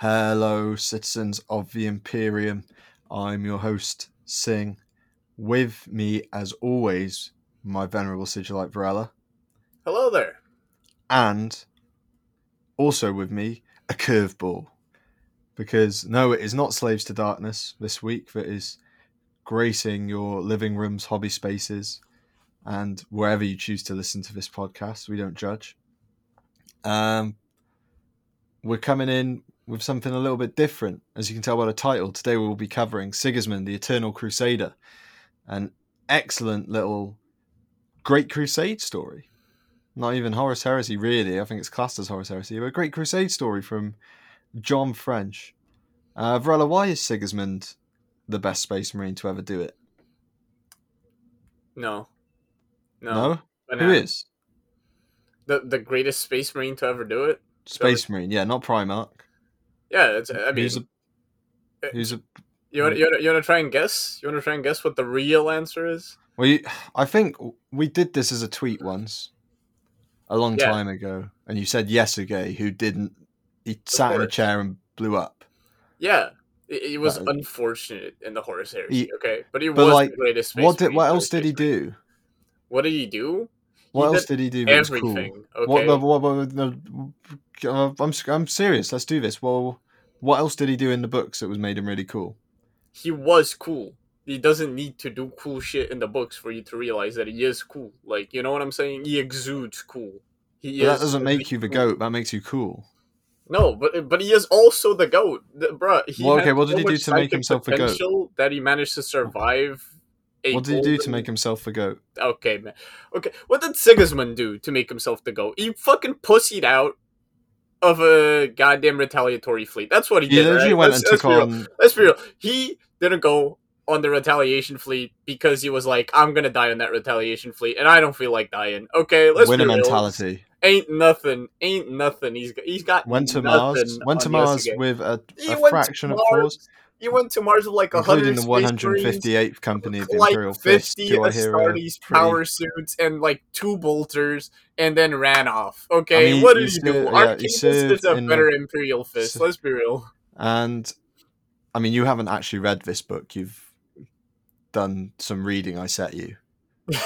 Hello, citizens of the Imperium. I'm your host, Sing. With me, as always, my venerable Sigilite Varela. Hello there. And also with me, a curveball. Because no, it is not Slaves to Darkness this week that is gracing your living rooms, hobby spaces, and wherever you choose to listen to this podcast. We don't judge. Um, we're coming in with something a little bit different. As you can tell by the title, today we will be covering Sigismund, the Eternal Crusader, an excellent little Great Crusade story. Not even Horus Heresy, really. I think it's classed as Horus Heresy, but a Great Crusade story from John French. Uh, Varela, why is Sigismund the best Space Marine to ever do it? No. No. No? Who Banana. is? The the greatest space marine to ever do it? Space Marine, yeah, not Primarch. Yeah, it's I mean who's a, eh, who's a you want you want you want to try and guess? You want to try and guess what the real answer is? well, you, I think we did this as a tweet once, a long Yeah. time ago, and you said Yesugei, who didn't. He sat in a chair and blew up. Yeah. It, it was But- uh, unfortunate in the Horus Heresy, He- okay? But he but, was like, the greatest What did? What else did he do? What did he do? What else did he do? Was cool? Everything. Okay. What, what, what, no, uh, I'm I'm serious. Let's do this. Well, what else did he do in the books that was made him really cool? he was cool. He doesn't need to do cool shit in the books for you to realize that he is cool. Like, you know what I'm saying? He exudes cool. He that doesn't really make you the cool. goat. That makes you cool. No, but but he is also the goat, the, bruh. He Well, okay, what did so he do to make himself a goat? That he managed to survive. A What did he do to make himself the goat? Okay, man. Okay, what did Sigismund do to make himself the goat? He fucking pussied out of a goddamn retaliatory fleet. That's what he He did. literally right? went Let's- and let's took be real. on. Let's be real. He didn't go on the retaliation fleet because he was like, I'm gonna die on that retaliation fleet, and I don't feel like dying. Okay, let's winner be real. mentality. Ain't nothing. Ain't nothing. He's got, he's got Went to Mars. Went to Mars with a, a fraction of force, He went to Mars with like a including hundred the 158th Company of like Imperial Fist. fifty Do I hear a Astartes power suits, and like two bolters, and then ran off. I Okay, mean, what did he do? yeah, King is a better Imperial Fist. Let's be real. And I mean, you haven't actually read this book. You've done some reading. I set you.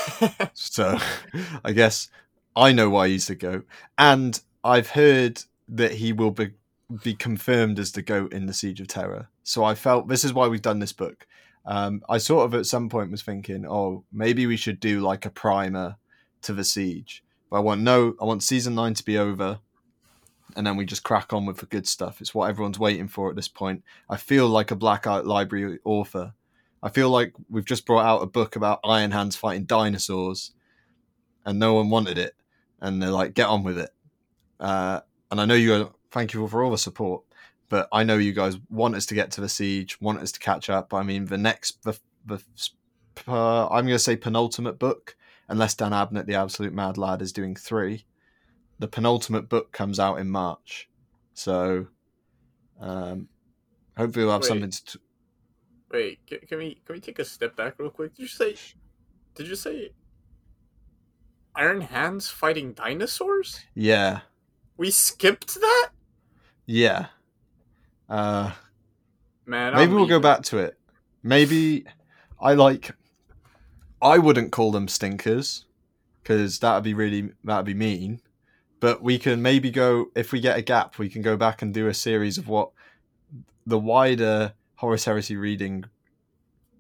So I guess I know why he's the goat, and I've heard that he will be be confirmed as the goat in the Siege of Terror. So I felt this is why we've done this book. Um, I sort of at some point was thinking, oh, maybe we should do like a primer to the Siege. But I want no, I want season nine to be over, and then we just crack on with the good stuff. It's what everyone's waiting for at this point. I feel like a Black Library author. I feel like we've just brought out a book about Iron Hands fighting dinosaurs, and no one wanted it, and they're like, "Get on with it." Uh, and I know you. Thank you for all the support, but I know you guys want us to get to the siege, want us to catch up. I mean, the next, the the uh, I'm going to say penultimate book, unless Dan Abnett, the absolute mad lad, is doing three. The penultimate book comes out in March, so um, hopefully we'll have Wait. something to. Wait, can, can we can we take a step back real quick? Did you say? Did you say? Iron Hands fighting dinosaurs? Yeah, We skipped that, yeah. Uh, man. Maybe I'm we'll go back to it. Maybe I like. I wouldn't call them stinkers because that'd be really that'd be mean. But we can maybe go if we get a gap, we can go back and do a series of what the wider Horus Heresy reading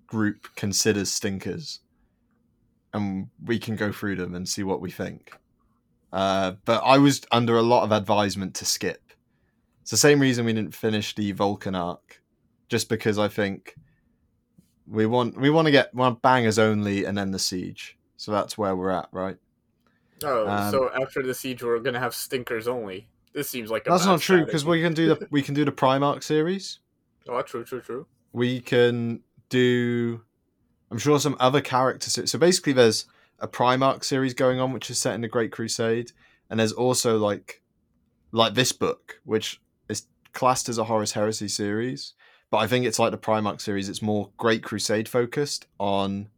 group considers stinkers, and we can go through them and see what we think. Uh, but I was under a lot of advisement to skip. It's the same reason we didn't finish the Vulcan arc just because I think we want we want to get one bangers only and then the siege. So that's where we're at, right? Oh, Um, so after the siege, we're gonna have stinkers only. This seems like a That's not true because we can do the we can do the Primarch series. Oh, true, true, true. We can do I'm sure some other characters. So basically, there's a Primarch series going on, which is set in the Great Crusade, and there's also like like this book, which classed as a Horus Heresy series, but I think it's like the Primarch series. It's more Great Crusade focused on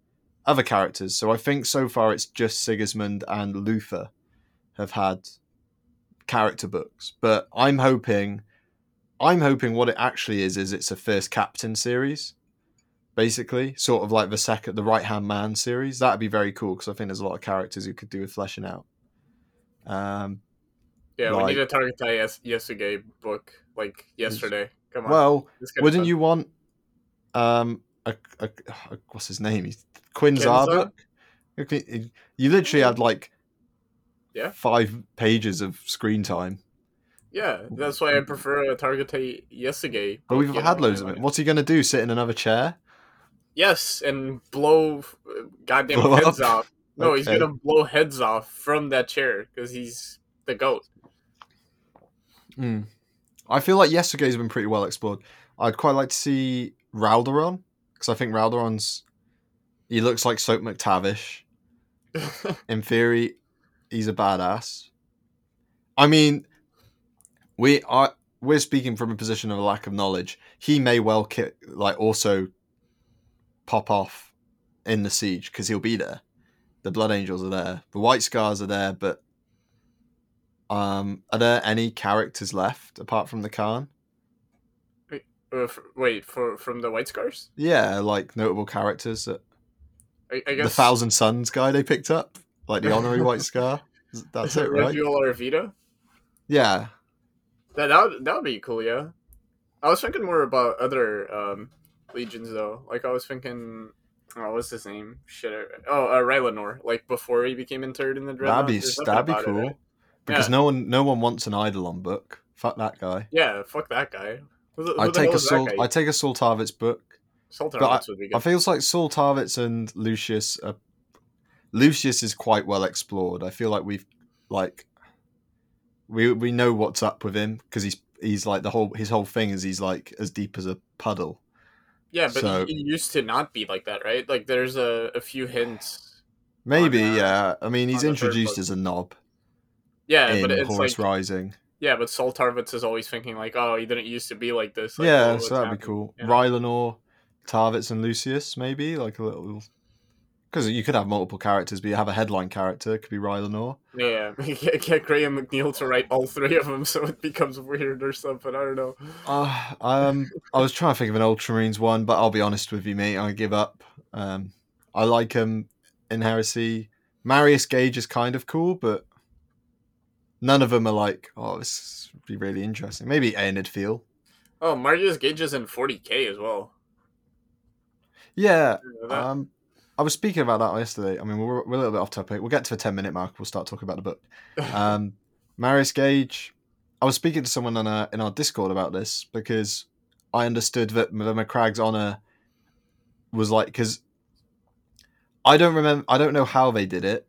other characters. So I think so far it's just Sigismund and Luther have had character books, but I'm hoping. I'm hoping what it actually is is it's a first captain series, basically, sort of like the second, the right hand man series. That'd be very cool because I think there's a lot of characters you could do with fleshing out. Um, Yeah, we need a Targutai yes Yesugei book like yesterday. Come on. well, Let's get it wouldn't you want um a, a, a- what's his name? He's Quinn? Okay, You literally had like Yeah. five pages of screen time, Yeah, that's why I prefer a Targutai Yesugei. but we've had loads of it. What's he gonna do? Sit in another chair? Yes, and blow uh, goddamn Blow heads up? off. No, he's gonna blow heads off from that chair because he's the goat. Mm. I feel like Yesugei's been pretty well explored. I'd quite like to see Raldoron because I think Raldoron's he looks like Soap McTavish. In theory, he's a badass. I mean, we are we're speaking from a position of a lack of knowledge. He may well like also pop off in the siege because he'll be there. The Blood Angels are there. The White Scars are there, but um, are there any characters left apart from the Khan? Uh, f- wait, for from the White Scars? Yeah, like notable characters. That, I, I guess the Thousand Sons guy they picked up, like the honorary White Scar. That's it, right? Revuel Arvida. Yeah, That that would, that would be cool. Yeah, I was thinking more about other um, legions though. Like I was thinking, oh, what's his name? Shit. Oh, uh, Rylanor. Like before he became interred in the dreadnought. that'd be that'd be it, cool. right? Because Yeah. no one no one wants an Eidolon book. Fuck that guy. Yeah, fuck that guy. Who, who I take a Saul. guy? I take a Saul Tarvitz book. Saul Tarvitz would be good. I feels like Saul Tarvitz and Lucius. Are, Lucius is quite well explored. I feel like we've like we we know what's up with him because he's he's like the whole his whole thing is he's like as deep as a puddle. yeah, but so- he, he used to not be like that, right? Like there's a, a few hints. Maybe On, uh, yeah. I mean, he's on the third introduced as a knob Yeah, but it's Horus like Rising. yeah, but Saul Tarvitz is always thinking like, oh, he didn't used to be like this. Like, yeah, so that'd be cool. Yeah. Rylanor, Tarvitz, and Lucius, maybe like a little. Because you could have multiple characters, but you have a headline character. It could be Rylanor. Yeah, yeah. get, get Graham McNeill to write all three of them, so it becomes weird or something. I don't know. Uh, um, I was trying to think of an Ultramarines one, but I'll be honest with you, mate. I give up. Um, I like him in Heresy. Marius Gage is kind of cool, but none of them are like, oh, this would be really interesting. Maybe Aeonid Thiel. Oh, Marius Gage is in 40k as well. Yeah, You know that? Um, I was speaking about that yesterday. I mean, we're, we're a little bit off topic. We'll get to a 10 minute mark. We'll start talking about the book. Um, Marius Gage, I was speaking to someone on a, in our Discord about this because I understood that the Macragge's honor was like, because I don't remember, I don't know how they did it.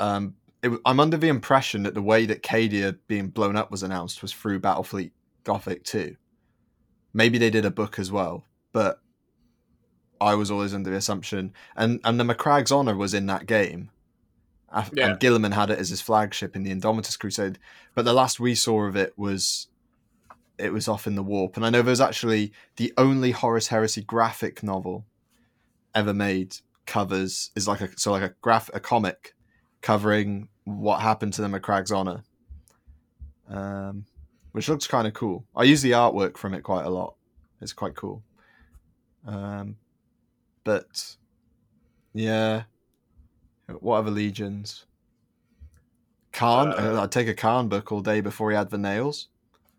Um, it, I'm under the impression that the way that Cadia being blown up was announced was through Battlefleet Gothic 2. Maybe they did a book as well, but I was always under the assumption, and and the Macragge's honor was in that game, Yeah. and Guilliman had it as his flagship in the Indomitus Crusade. But the last we saw of it was, it was off in the warp, and I know there's actually the only Horus Heresy graphic novel ever made covers is like a so like a graph a comic covering what happened to them at Macragge's honor, um, which looks kind of cool. I use the artwork from it quite a lot. It's quite cool. Um, but yeah, what other legions? Khan. Uh, I'd take a Khan book all day before he had the nails.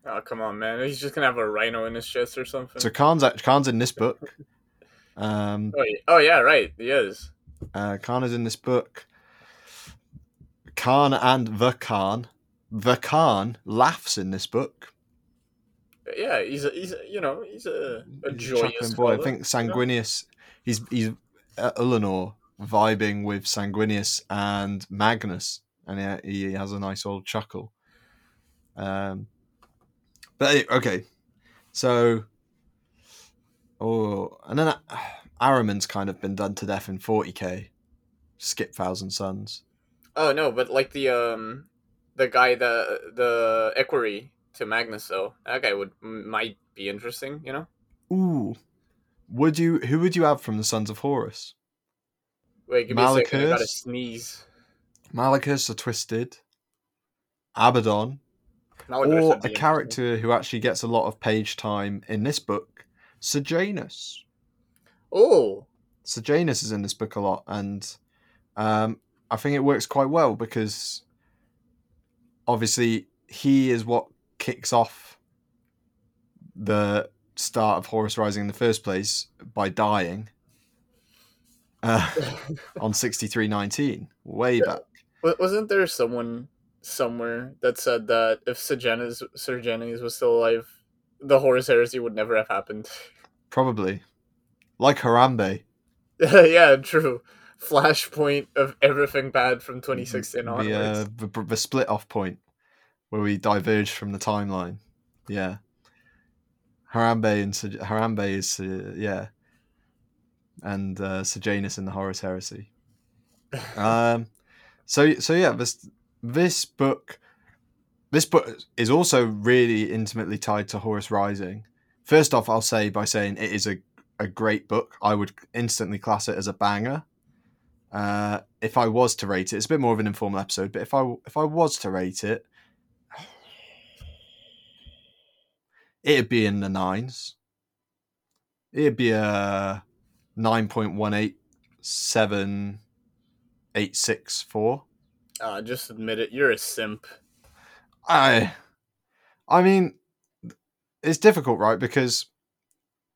oh, come on, man. He's just gonna have a rhino in his chest or something. So Khan's act- Khan's in this book. Um, Oh, yeah. oh, yeah, right. He is. uh, Khan is in this book. Khan and the Khan. The Khan laughs in this book. Yeah, he's a, he's a, you know he's a, a He's joyous boy. I think you know? Sanguinius. He's he's uh, Ulanor vibing with Sanguinius and Magnus, and he, he has a nice old chuckle. Um, but okay, so oh, and then uh, Ahriman's kind of been done to death in forty k. Skip Thousand Sons. Oh no, but like the um the guy the the equerry to Magnus though that guy would might be interesting. You know. Ooh, would you? Who would you have from the Sons of Horus? Wait, give me a second. I gotta sneeze. Maloghurst the twisted. Abaddon. That or a character who actually gets a lot of page time in this book, Sejanus. Oh, Sejanus is in this book a lot, and um, I think it works quite well because obviously he is what kicks off the start of Horus Rising in the first place by dying uh, on 6319, way back. Wasn't there someone somewhere that said that if Sejanus Sergenes was still alive, the Horus Heresy would never have happened? Probably. Like Harambe. yeah, true. Flashpoint of everything bad from 2016 the, onwards. uh, the, the split off point where we diverge from the timeline. Yeah. Harambe and Harambe is uh, yeah, and uh, Sejanus in the Horus Heresy. Um, so so yeah, this this book, this book is also really intimately tied to Horus Rising. First off, I'll say by saying it is a a great book. I would instantly class it as a banger. Uh, if I was to rate it, it's a bit more of an informal episode, but if I if I was to rate it, it'd be in the nines. It'd be a nine point one eight seven eight six four. Uh, just admit it, you're a simp. I, I mean, it's difficult, right? Because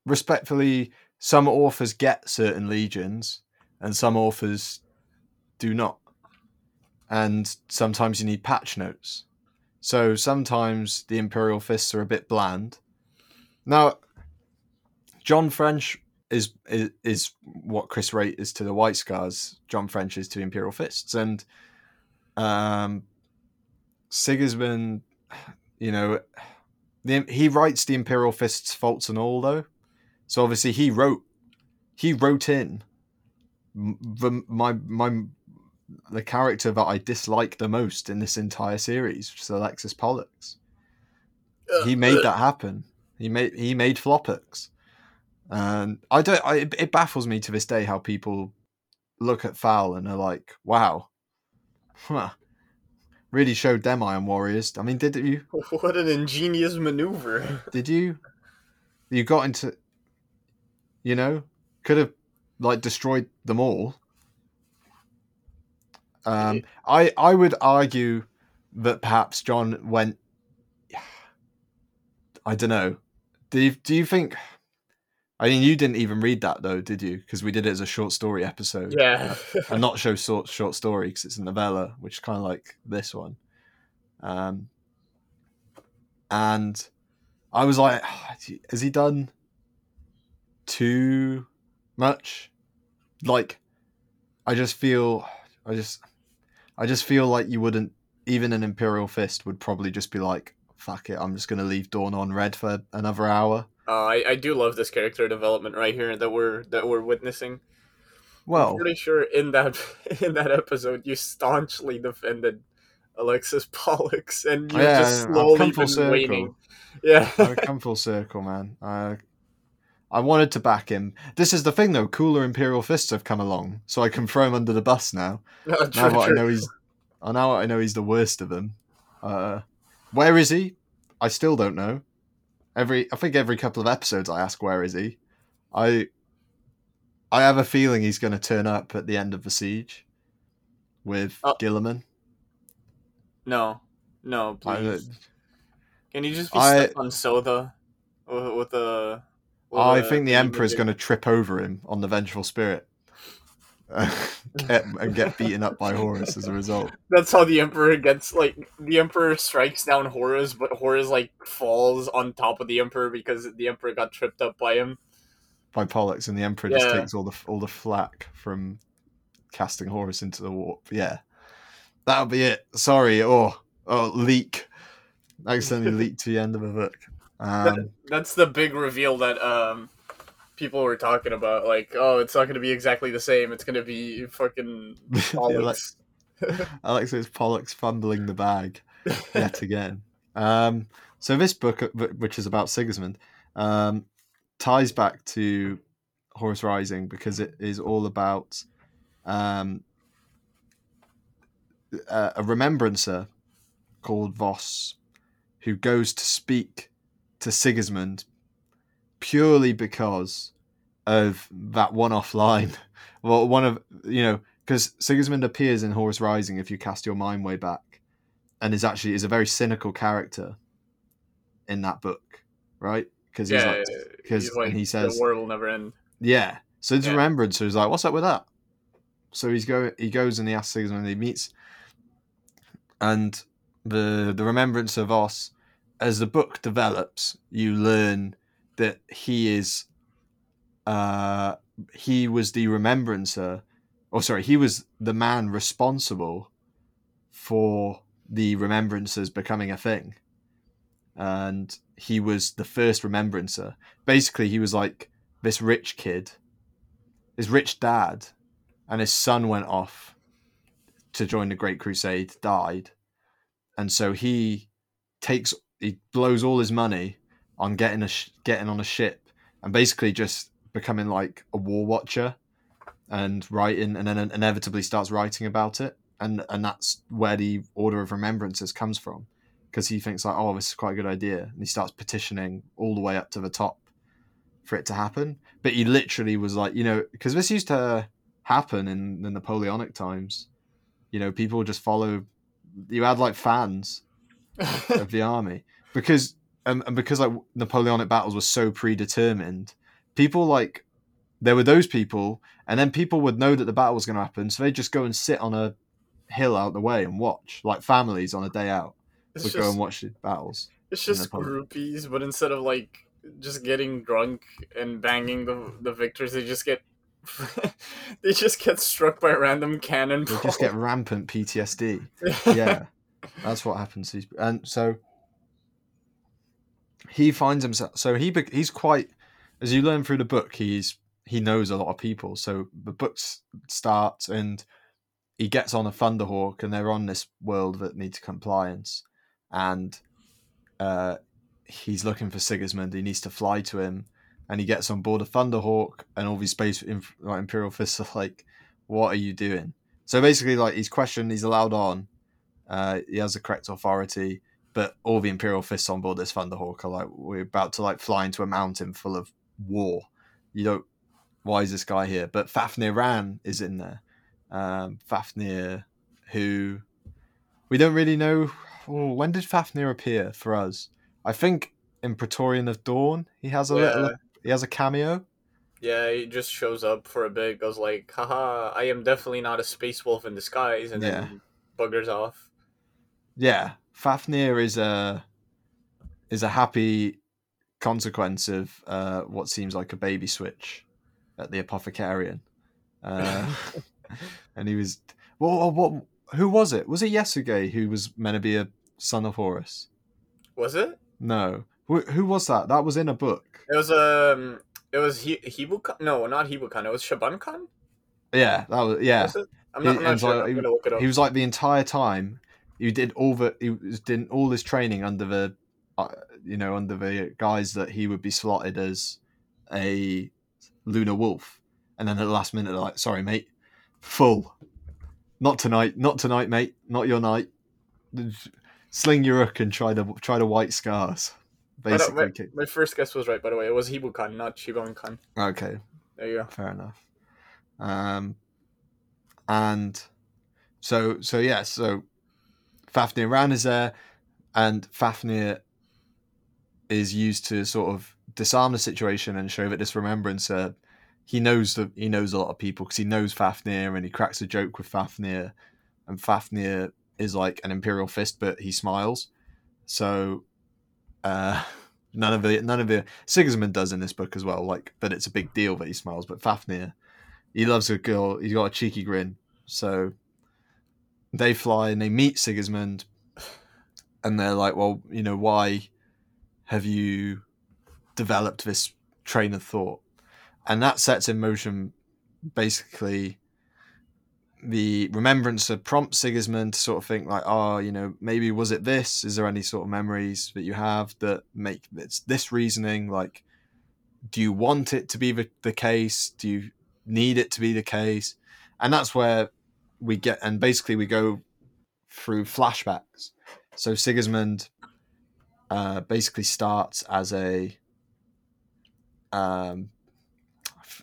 respectfully, some authors get certain legions, and some authors do not. And sometimes you need patch notes. So sometimes the Imperial Fists are a bit bland. Now, John French is is, is what Chris Wraight is to the White Scars. John French is to Imperial Fists, and um, Sigismund, you know, the, he writes the Imperial Fist's faults and all though. So obviously he wrote he wrote in the my my the character that I dislike the most in this entire series, which is Alexis Polux. He made uh, that happen. He made he made Flopix. And I don't I, it baffles me to this day how people look at Phall and are like, wow. Huh. Really showed them Iron Warriors. I mean, did you What an ingenious maneuver. did you you got into you know could have like destroyed them all um i i would argue that perhaps john went i don't know do you, do you think i mean you didn't even read that though did you because we did it as a short story episode Yeah. and not show short short story because it's a novella, which is kind of like this one. Um, and I was like, has he done too much? Like, I just feel, I just, I just feel like you wouldn't. Even an Imperial Fist would probably just be like, "Fuck it, I'm just gonna leave Dorn on read for another hour." Uh, I, I do love this character development right here that we're that we're witnessing. Well, I'm pretty sure in that in that episode you staunchly defended Alexis Polux and you've Yeah, just slowly been circle. waning. Yeah. I've come full circle, man. I I wanted to back him. This is the thing, though. Cooler Imperial Fists have come along, so I can throw him under the bus now. No, Now true, I know he's, I now I know he's the worst of them. Uh, where is he? I still don't know. Every I think every couple of episodes I ask where is he. I I have a feeling he's going to turn up at the end of the siege with Oh. Guilliman. No. No, please. Can you just be I- stuck on Sotha with, with a I a think the Emperor is going to trip over him on the Vengeful Spirit. get, and get beaten up by Horus as a result. That's how the Emperor gets like the Emperor strikes down Horus, but Horus like falls on top of the Emperor because the Emperor got tripped up by him. By Polux, and the Emperor just takes all the all the flack from casting Horus into the warp. Yeah, that'll be it. Sorry, oh, oh, leak. Accidentally leaked to the end of a book. Um, That's the big reveal that um people were talking about. Like, oh, it's not going to be exactly the same. It's going to be fucking Polux. Alexis Polux fumbling the bag yet again. Um, so this book, uh, which is about Sigismund, um, ties back to Horus Rising because it is all about um, a remembrancer called Voss, who goes to speak to Sigismund purely because of that one-off line. Well, one of you know because Sigismund appears in Horus Rising if you cast your mind way back, and is actually is a very cynical character in that book, right? Because he's yeah, like, because like, and he says, the war will never end. yeah. So it's Yeah. remembrance. So he's like, what's up with that? So he's go he goes and he asks Sigismund, he meets, and the the remembrance of Os, as the book develops, you learn that he is, uh, he was the remembrancer, or sorry, he was the man responsible for the remembrances becoming a thing, and he was the first remembrancer. Basically, he was like this rich kid, his rich dad, and his son went off to join the Great Crusade, died, and so he takes he blows all his money on getting a sh- getting on a ship and basically just becoming like a war watcher and writing, and then inevitably starts writing about it, and and that's where the Order of Remembrancers comes from, because he thinks like, oh, this is quite a good idea, and he starts petitioning all the way up to the top for it to happen. But he literally was like, you know, because this used to happen in the Napoleonic times. You know, people just follow. You had like fans of the army because um, and because like Napoleonic battles were so predetermined, people like there were those people, and then people would know that the battle was going to happen, so they'd just go and sit on a hill out the way and watch, like families on a day out It's would just, go and watch the battles. it's just groupies, but instead of like just getting drunk and banging the the victors, they just get they just get struck by random cannon. They just get rampant PTSD. yeah, that's what happens. And so he finds himself. So he he's quite, as you learn through the book, he's he knows a lot of people. So the book starts and he gets on a Thunderhawk, and they're on this world that needs compliance, and uh, he's looking for Sigismund. He needs to fly to him, and he gets on board a Thunderhawk, and all these space like, Imperial fists are like, "What are you doing?" So basically, like he's questioned, he's allowed on. Uh, he has the correct authority, but all the Imperial fists on board this Thunderhawk are like, "We're about to like fly into a mountain full of war. You don't. Why is this guy here?" But Fafnir Rann is in there. Um, Fafnir, who we don't really know. Oh, when did Fafnir appear for us? I think in Praetorian of Dorn, he has a little. He has a cameo. Yeah, he just shows up for a bit, goes like, haha, I am definitely not a space wolf in disguise, and then buggers off. Yeah, Fafnir is a is a happy consequence of uh, what seems like a baby switch at the apothecarion, uh, and he was well, what? Who was it? Was it Yesugei who was meant to be a son of Horus? Was it? No, who, who was that? That was in a book. It was um, it was He- Hibukan. No, not Hibukan. It was Shabankan. Yeah, that was yeah. Was? I'm not, He- I'm not sure. so I'm he- look it up. He was like the entire time. He did all the he was did all his training under the, uh, you know, under the guise that he would be slotted as a Luna wolf, and then at the last minute, like, "Sorry, mate, full, not tonight, not tonight, mate, not your night. Sling your hook and try to try to white scars." Basically, my, my first guess was right, by the way. It was Hibukan, not Shibankan. okay, There you go. fair enough. Um, and so so yeah, so Fafnir Rann is there, and Fafnir is used to sort of disarm the situation and show that this remembrancer he knows that he knows a lot of people because he knows Fafnir and he cracks a joke with Fafnir, and Fafnir is like an imperial fist, but he smiles. So uh, none of the none of the Sigismund does in this book as well, like that, it's a big deal that he smiles. But Fafnir, he loves a girl. He's got a cheeky grin. So they fly and they meet Sigismund, and they're like, "Well, you know, why have you developed this train of thought?" And that sets in motion basically the remembrance remembrancer prompts Sigismund to sort of think like, oh, you know, maybe was it this? Is there any sort of memories that you have that make it's this reasoning? Like, do you want it to be the, the case? Do you need it to be the case? And that's where we get, and basically we go through flashbacks. So Sigismund uh, basically starts as a. Um,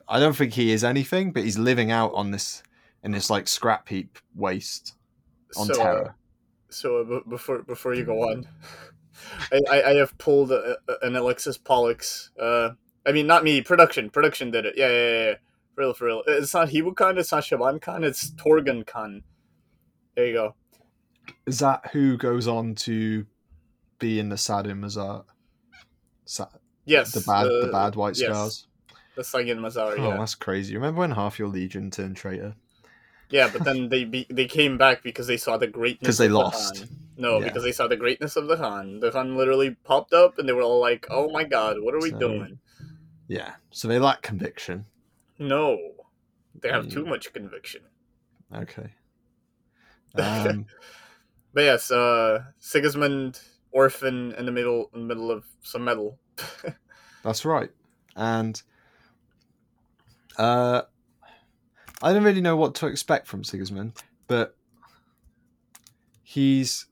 I don't think he is anything, but he's living out on this in this like scrap heap waste on so, uh, Terra. so uh, b- before before you go on, I, I, I have pulled a, a- an Alexis Polux. Uh, I mean, not me. Production, production did it. Yeah, yeah, yeah. Real, for real. It's not Hibu-kan. It's not Shaban Khan. It's Torghun Khan. There you go. Is that who goes on to be in the Sagyar Mazan? Sa- Yes, the bad, the uh, bad white yes. scars. The Sagyar Mazan. Oh, Yeah, that's crazy. Remember when half your legion turned traitor yeah. But then they be, they came back because they saw the greatness. because they of the lost? No, Yeah. because they saw the greatness of the Khan. The Khan literally popped up, and they were all like, "Oh my God, what are we So- doing?" Yeah, so they lack conviction. No, they have Mm. too much conviction. Okay. Um, But yes, uh, Sigismund, orphan in the middle, in the middle of some metal. That's right. And uh, I don't really know what to expect from Sigismund, but he's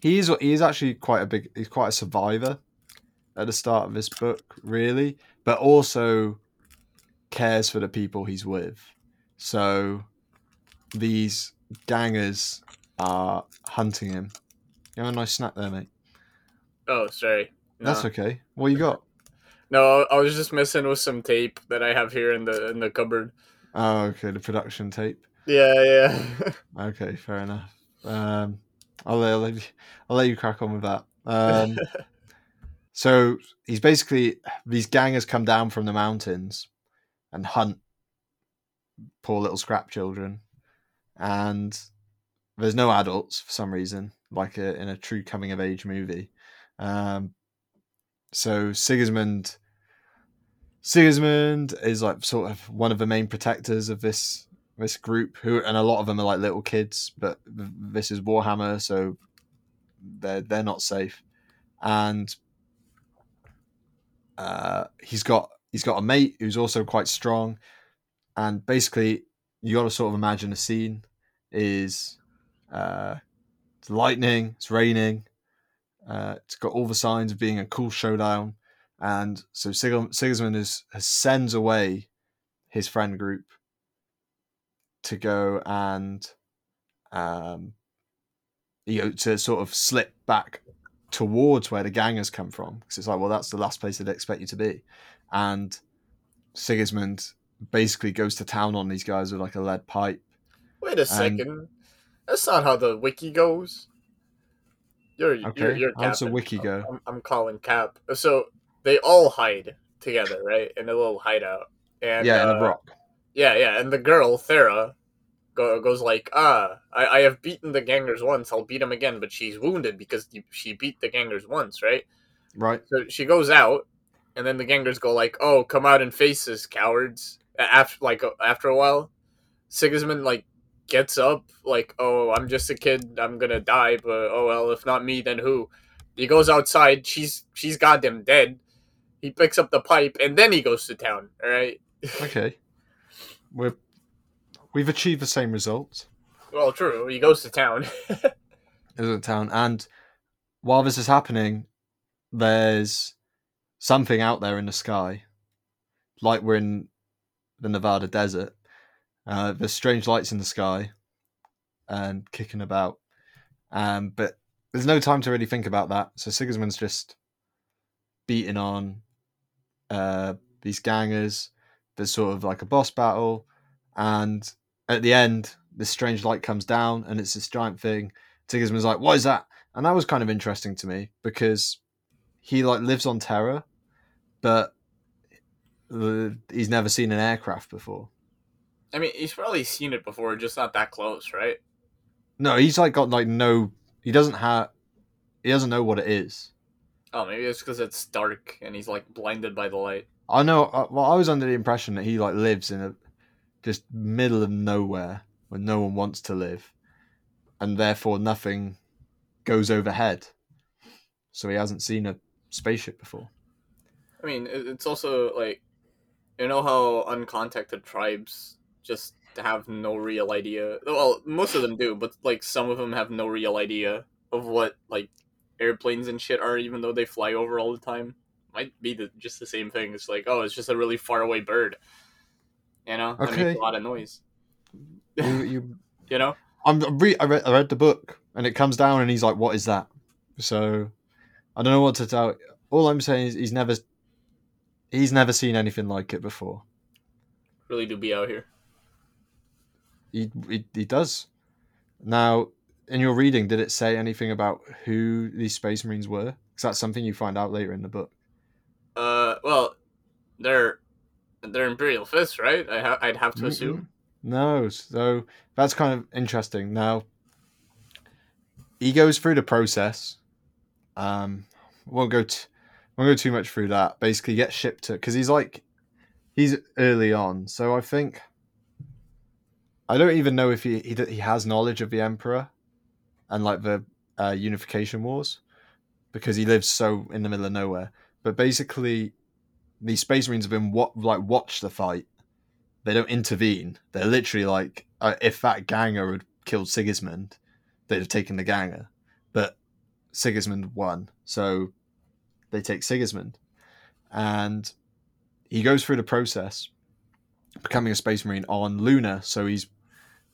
he is he is actually quite a big he's quite a survivor at the start of this book, really, but also cares for the people he's with. So these gangers are hunting him. You have a nice snack there, mate. oh, sorry. No. That's okay. What you got? no, I was just messing with some tape that I have here in the in the cupboard. Oh, okay, the production tape. Yeah, yeah. Okay, fair enough. Um, I'll, let- I'll, let you, I'll let you crack on with that. Um, so he's basically these gangers come down from the mountains and hunt poor little scrap children, and there's no adults for some reason, like a, in a true coming of age movie. Um, so Sigismund, Sigismund is like sort of one of the main protectors of this this group who and a lot of them are like little kids but this is warhammer so they're they're not safe and uh he's got he's got a mate who's also quite strong. And basically you got to sort of imagine a scene is uh it's lightning it's raining uh it's got all the signs of being a cool showdown. And so Sig- sigismund is has sends away his friend group to go and um you know to sort of slip back towards where the gangers come from because it's like well that's the last place they'd expect you to be and sigismund basically goes to town on these guys with like a lead pipe Wait a second. That's not how the wiki goes. You're okay you're, you're how's the wiki go I'm, I'm calling Cap. So they all hide together, right, in a little hideout. And yeah in uh, a rock Yeah, yeah, and the girl Thera go, goes like, "Ah, I, I have beaten the gangers once. I'll beat them again." But she's wounded because she beat the gangers once, right? right So she goes out, and then the gangers go like, "Oh, come out and face us, cowards!" After like uh, after a while, Sigismund like gets up, like, "Oh, I'm just a kid. I'm gonna die, but oh well, if not me, then who?" He goes outside. She's she's goddamn dead. He picks up the pipe, and then he goes to town. All right. okay we're we've achieved the same result Well, true. He goes to town. as a town and while this is happening there's something out there in the sky like we're in the nevada desert. Uh, there's strange lights in the sky and kicking about. Um, but there's no time to really think about that. So sigismund's just beating on uh, these gangers. There's sort of like a boss battle and at the end this strange light comes down and it's this giant thing Sigismund's like, "What is that?" And that was kind of interesting to me because he like lives on Terra, but he's never seen an aircraft before. I mean, he's probably seen it before, just not that close, right? No, he's like got like no. He doesn't have. He doesn't know what it is. Oh, maybe it's because it's dark and he's like blinded by the light. I know. uh, Well, I was under the impression that he like lives in a just middle of nowhere where no one wants to live, and therefore nothing goes overhead. So he hasn't seen a spaceship before. I mean, it's also like, you know how uncontacted tribes just have no real idea. Well, most of them do, but like some of them have no real idea of what like airplanes and shit are, even though they fly over all the time. Might be the, just the same thing. It's like, oh, it's just a really far away bird. You know, that Okay. makes a lot of noise. You, you, You know, I'm I'm re- I read I read the book and it comes down and he's like, "What is that?" So I don't know what to tell. All I'm saying is he's never he's never seen anything like it before. really do be out here. He he, he does. Now, in your reading, did it say anything about who these space marines were? Because that's something you find out later in the book. Uh, well, they're they're imperial fists, right? I I'd have to Mm-mm. assume. No, so that's kind of interesting. Now, he goes through the process. Um, won't go t- won't go too much through that. Basically, gets shipped to because he's like he's early on, so I think I don't even know if he he, he has knowledge of the emperor and like the uh, unification wars because he lives so in the middle of nowhere. But basically, these space marines have been what like watch the fight they don't intervene. They're literally like, uh, if that Ganger had killed Sigismund, they'd have taken the Ganger. But Sigismund won, so they take Sigismund. And he goes through the process, becoming a space marine on Luna. So he's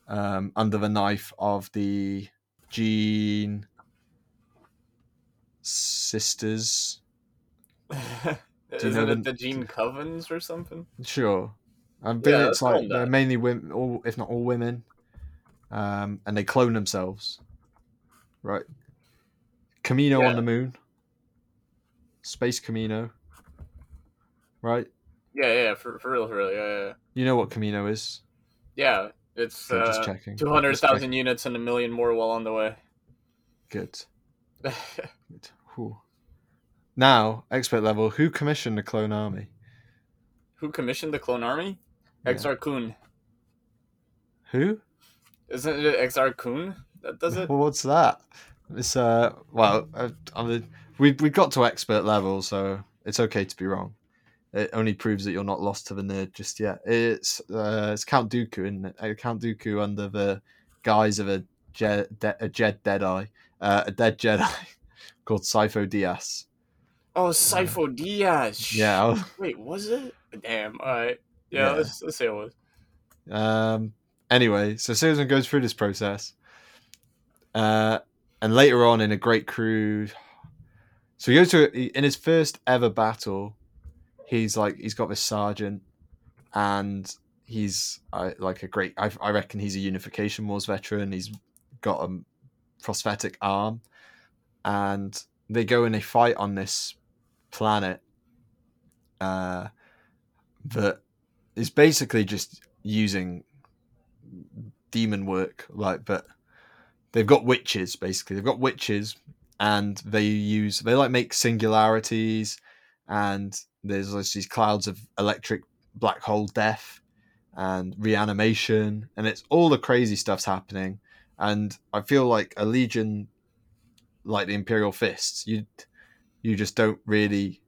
um, under the knife of the Gene sisters. Isn't know it the- the Gene Covens or something? Sure. I bet Yeah, it's like they're mainly women, all, if not all women, um, and they clone themselves. Right. Kamino Yeah. on the moon. Space Kamino. Right. Yeah, yeah, for, for real, for real, yeah, yeah. You know what Kamino is? Yeah, it's Good, just uh, checking. two hundred thousand units and a million more while on the way. Good. Good. Whew. Now, expert level. Who commissioned the clone army? Who commissioned the clone army? Yeah. Exar Kun. Who? Isn't it Exar Kun that does it? Well, what's that? It's uh. Well, uh, I mean, we we got to expert level, so it's okay to be wrong. It only proves that you're not lost to the nerd just yet. It's uh, it's Count Dooku, isn't? Uh, Count Dooku under the guise of a Jed, de- a Jed Deadeye, uh, a dead Jedi called Sifo Dyas. Oh, Sifo Dyas. Yeah. I'll- Wait, was it? Damn. All right. Yeah, Yeah. Let's, let's say it was. Um. Anyway, so Susan goes through this process, uh, and later on in a great crew, so he goes to in his first ever battle. He's like he's got this sergeant, and he's uh, like a great. I, I reckon he's a Unification Wars veteran. He's got a prosthetic arm, and they go and they fight on this planet. Uh, that is basically just using demon work like but they've got witches basically they've got witches and they use they like make singularities and there's these clouds of electric black hole death and reanimation and it's all the crazy stuff's happening and i feel like a legion like the imperial fists you you just don't really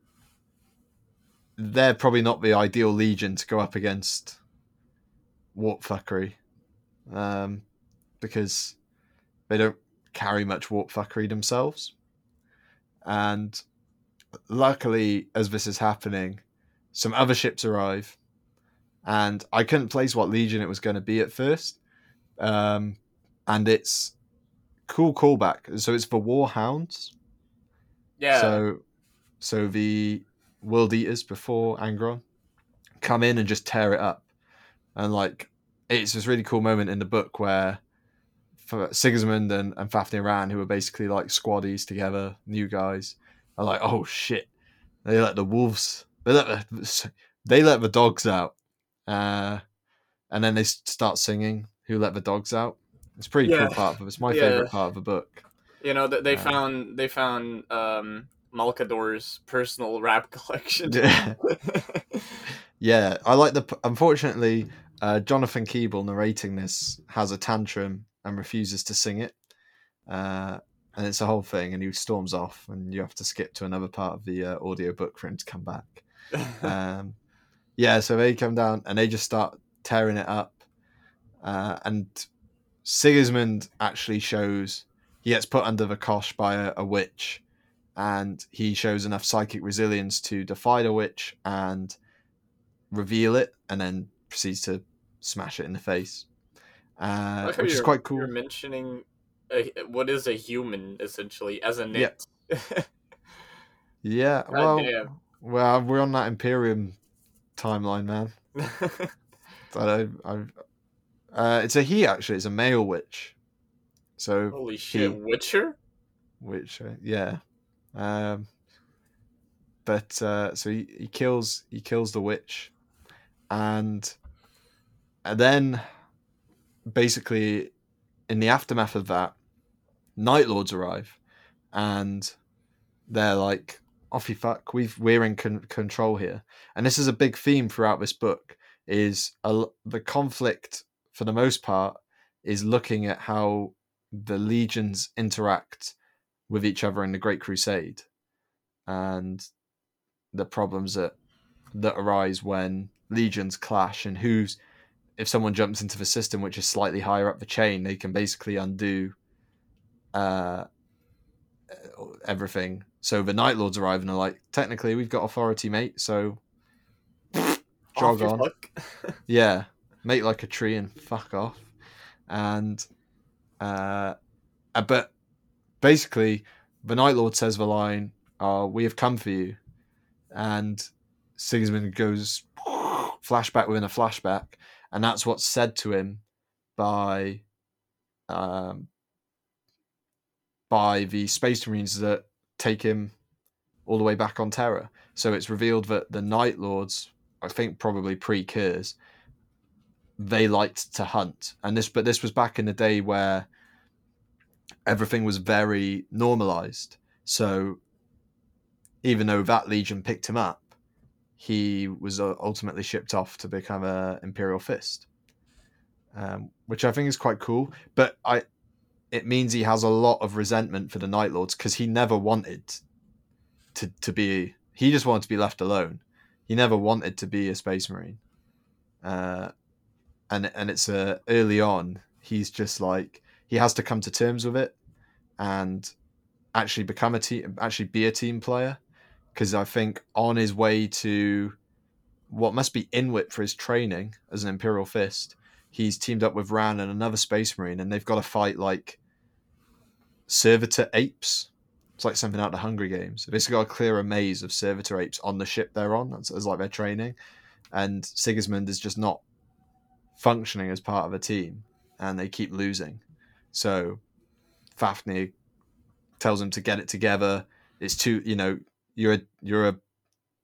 they're probably not the ideal legion to go up against warp fuckery um, because they don't carry much warp fuckery themselves. And luckily, as this is happening, some other ships arrive, and I couldn't place what legion it was going to be at first. Um, and it's cool callback. So it's the Warhounds. Yeah. So, so the World Eaters before Angron come in and just tear it up, and like it's this really cool moment in the book where Sigismund and, and Fafnir Rann, who are basically like squaddies together, new guys, are like, oh shit, they let the wolves, they let the, they let the dogs out, uh, and then they start singing, "Who let the dogs out?" It's a pretty Yeah. cool part of it. It's my Yeah. favorite part of the book. You know, they, they found they found um Malcador's personal rap collection. Yeah. Yeah, I like the. Unfortunately, uh, Jonathan Keeble narrating this has a tantrum and refuses to sing it, uh, and it's a whole thing. And he storms off, and you have to skip to another part of the uh, audio book for him to come back. Um, yeah, so they come down and they just start tearing it up, uh, and Sigismund actually shows he gets put under the cosh by a, a witch, and he shows enough psychic resilience to defy the witch and reveal it, and then proceeds to smash it in the face, uh, which is quite cool. You're mentioning a, what is a human essentially as a Yeah. Yeah, well, damn. well, we're on that Imperium timeline, man. I, I, uh, it's a he actually. It's a male witch. So Holy shit, He- Witcher? uh, yeah um but uh so he, he kills he kills the witch and and then basically in the aftermath of that night lords arrive and they're like off you fuck we've we're in con- control here and this is a big theme throughout this book is a, the conflict for the most part is looking at how the legions interact with each other in the Great Crusade, and the problems that that arise when legions clash, and who's if someone jumps into the system which is slightly higher up the chain, they can basically undo uh, everything. So the Night Lords arrive and are like, technically, we've got authority, mate. So jog on. yeah, make like a tree and fuck off. And uh, uh, but basically, the Night Lord says the line, "Oh, we have come for you," and Sigismund goes flashback within a flashback, and that's what's said to him by um, by the Space Marines that take him all the way back on Terra. So it's revealed that the Night Lords, I think probably pre Curze, they liked to hunt. And this but this was back in the day where everything was very normalized. So even though that legion picked him up, he was uh, ultimately shipped off to become a Imperial Fist, um, which I think is quite cool. But I, it means he has a lot of resentment for the Night Lords because he never wanted to to be. He just wanted to be left alone. He never wanted to be a Space Marine. Uh, and and it's uh, early on. He's just like he has to come to terms with it, and actually become a team, actually be a team player. Because I think on his way to what must be Inwit for his training as an Imperial Fist, he's teamed up with Rann and another Space Marine, and they've got to fight like servitor apes. It's like something out of the Hunger Games. They've got to clear a maze of servitor apes on the ship they're on. That's as like their training, and Sigismund is just not functioning as part of a team, and they keep losing. So Fafnir tells them to get it together. It's too, you know, you're a you're a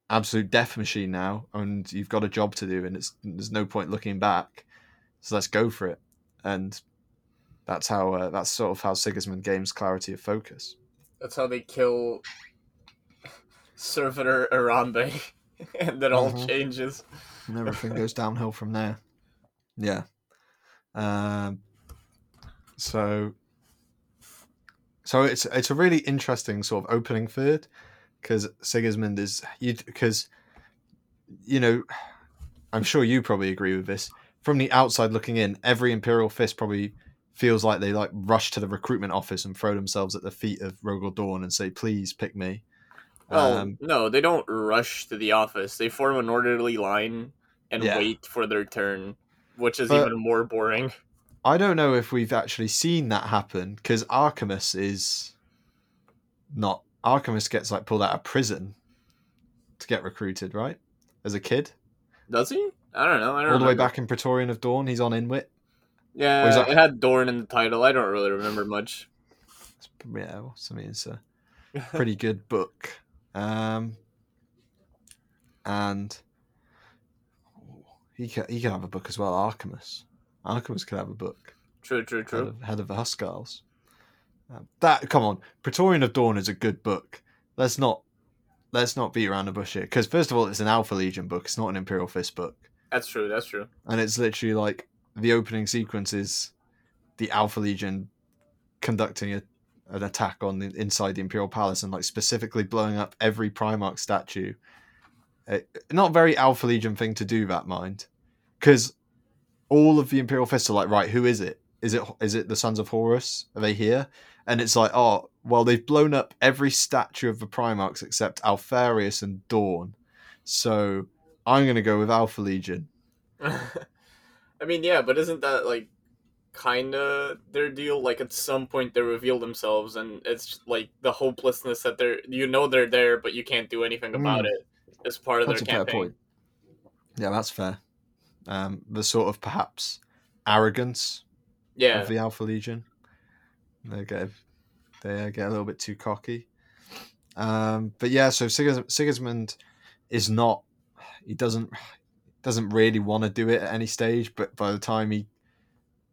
absolute death machine now, and you've got a job to do, and it's there's no point looking back. So let's go for it, and that's how uh, that's sort of how Sigismund gains clarity of focus. That's how they kill Servitor Arambe. and then all Mhm. changes. and everything goes downhill from there. Yeah. Um, so, so it's it's a really interesting sort of opening third because Sigismund is you because you know I'm sure you probably agree with this. From the outside looking in, every Imperial Fist probably feels like they like rush to the recruitment office and throw themselves at the feet of Rogal Dorn and say, "Please pick me." Oh Um, no, they don't rush to the office. They form an orderly line and Yeah. wait for their turn, which is But- even more boring. I don't know if we've actually seen that happen because Archamus is not. Archamus gets like pulled out of prison to get recruited, right? As a kid, Does he? I don't know. I don't all the way back in Praetorian of Dorn, he's on Inwit. Yeah, that- it had Dorn in the title. I don't really remember much. Yeah, well, I mean, it's a pretty good book. Um, and he could he could have a book as well. Archamus, Archamus could have a book. True, true, head true. of, head of the Huscarls. Um, that come on, Praetorian of Dorn is a good book. Let's not let's not beat around the bush here. Because first of all, it's an Alpha Legion book. It's not an Imperial Fist book, That's true. That's true. and it's literally like the opening sequence is the Alpha Legion conducting a, an attack on the inside the Imperial Palace and like specifically blowing up every Primarch statue. Not very Alpha Legion thing to do, that mind, because all of the Imperial Fists are like, right, who is it? Is it is it the Sons of Horus? Are they here? and it's like, oh, well, they've blown up every statue of the Primarchs except Alpharius and Dorn, so I'm gonna go with Alpha Legion. I mean, yeah, but isn't that like kind of their deal? Like at some point they reveal themselves, and it's like the hopelessness that they're you know they're there, but you can't do anything about Mm. it. It's part of That's a their fair campaign. point. Yeah, that's fair. Um, the sort of perhaps arrogance Yeah, of the Alpha Legion. They get they get a little bit too cocky. Um, but yeah, so Sigis- Sigismund is not. He doesn't doesn't really want to do it at any stage. But by the time he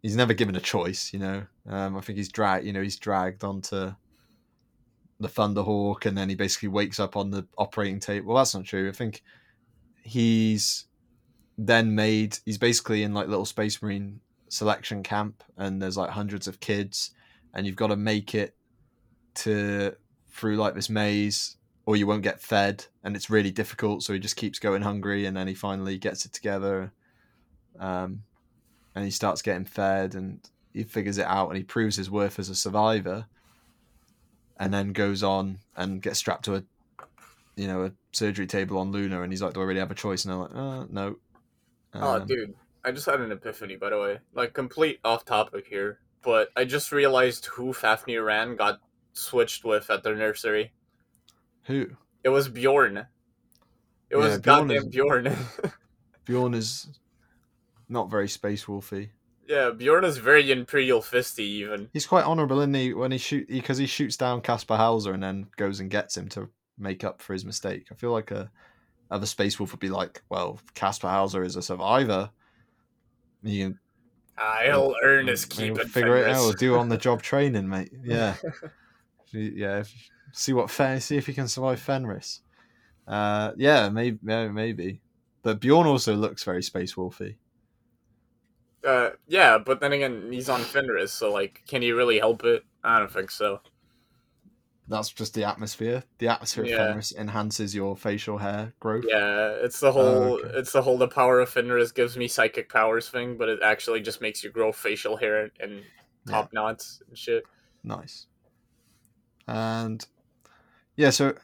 he's never given a choice, you know. Um, I think he's dragged. You know, he's dragged onto the Thunderhawk, and then he basically wakes up on the operating table. Well, that's not true. I think he's then made. He's basically in like little Space Marine selection camp, and there's like hundreds of kids, and you've got to make it to through like this maze, or you won't get fed, and it's really difficult. So he just keeps going hungry, and then he finally gets it together, um, and he starts getting fed, and he figures it out, and he proves his worth as a survivor, and then goes on and gets strapped to a, you know, a surgery table on Luna, and he's like, "Do I really have a choice?" And I'm like, uh, "No." Oh, Um, dude, I just had an epiphany, by the way. Like, complete off topic here, but I just realized who Fafnir Rann got switched with at their nursery. Who? It was Bjorn. It was Yeah, Bjorn goddamn is- Bjorn. Bjorn is not very space wolfy. Yeah, Bjorn is very Imperial Fisty, even. He's quite honourable, isn't he? When he shoot because he shoots down Kaspar Hawser and then goes and gets him to make up for his mistake. I feel like a other space wolf would be like, well, Kaspar Hawser is a survivor. You, I'll earn his keep figure it out. Do on the job training, mate. Yeah, yeah. See what Fen- see if he can survive Fenris. Uh, yeah, maybe, maybe. But Bjorn also looks very space wolfy. Uh, yeah, but then again, he's on Fenris, so like, can he really help it? I don't think so. That's just the atmosphere. The atmosphere of Fenris enhances your facial hair growth. Yeah, it's the whole, Oh, okay. it's the whole the power of Fenris gives me psychic powers thing, but it actually just makes you grow facial hair and top knots and shit. Nice. And yeah, so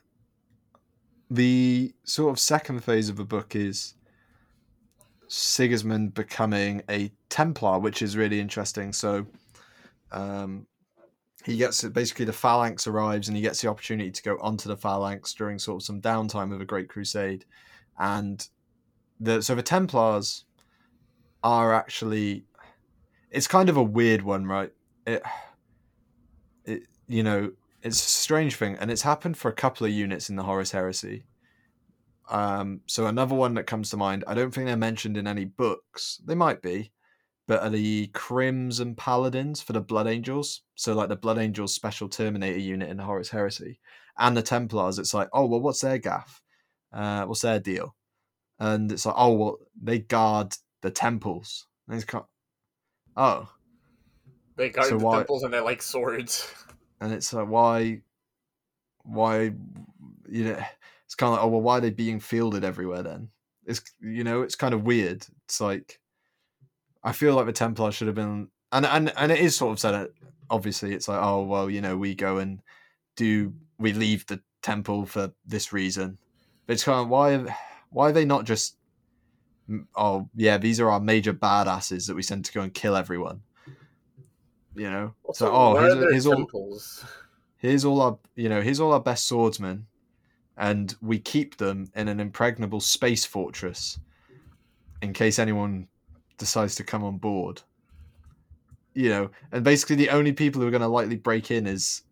the sort of second phase of the book is Sigismund becoming a Templar, which is really interesting. So um, he gets basically the phalanx arrives and he gets the opportunity to go onto the phalanx during sort of some downtime of a Great Crusade, and the so the Templars are actually it's kind of a weird one, right? It it you know it's a strange thing, and it's happened for a couple of units in the Horus Heresy. Um, so another one that comes to mind, I don't think they're mentioned in any books. They might be, but are the Crimson Paladins for the Blood Angels. So like the Blood Angels special Terminator unit in Horus Heresy, and the Templars. It's like, oh well, what's their gaff? Uh, what's their deal? And it's like, oh well, they guard the temples. And it's kind oh, They guard So the why- temples and they like swords. and it's like why why you know it's kind of like oh well why are they being fielded everywhere then it's you know it's kind of weird it's like i feel like the templars should have been and and and it is sort of said it obviously it's like oh well you know we go and do we leave the temple for this reason. But it's kind of why why are they not just oh yeah these are our major badasses that we send to go and kill everyone. You know? Also, so oh here's, here's all here's all our you know here's all our best swordsmen and we keep them in an impregnable space fortress in case anyone decides to come on board you know and basically the only people who are going to likely break in is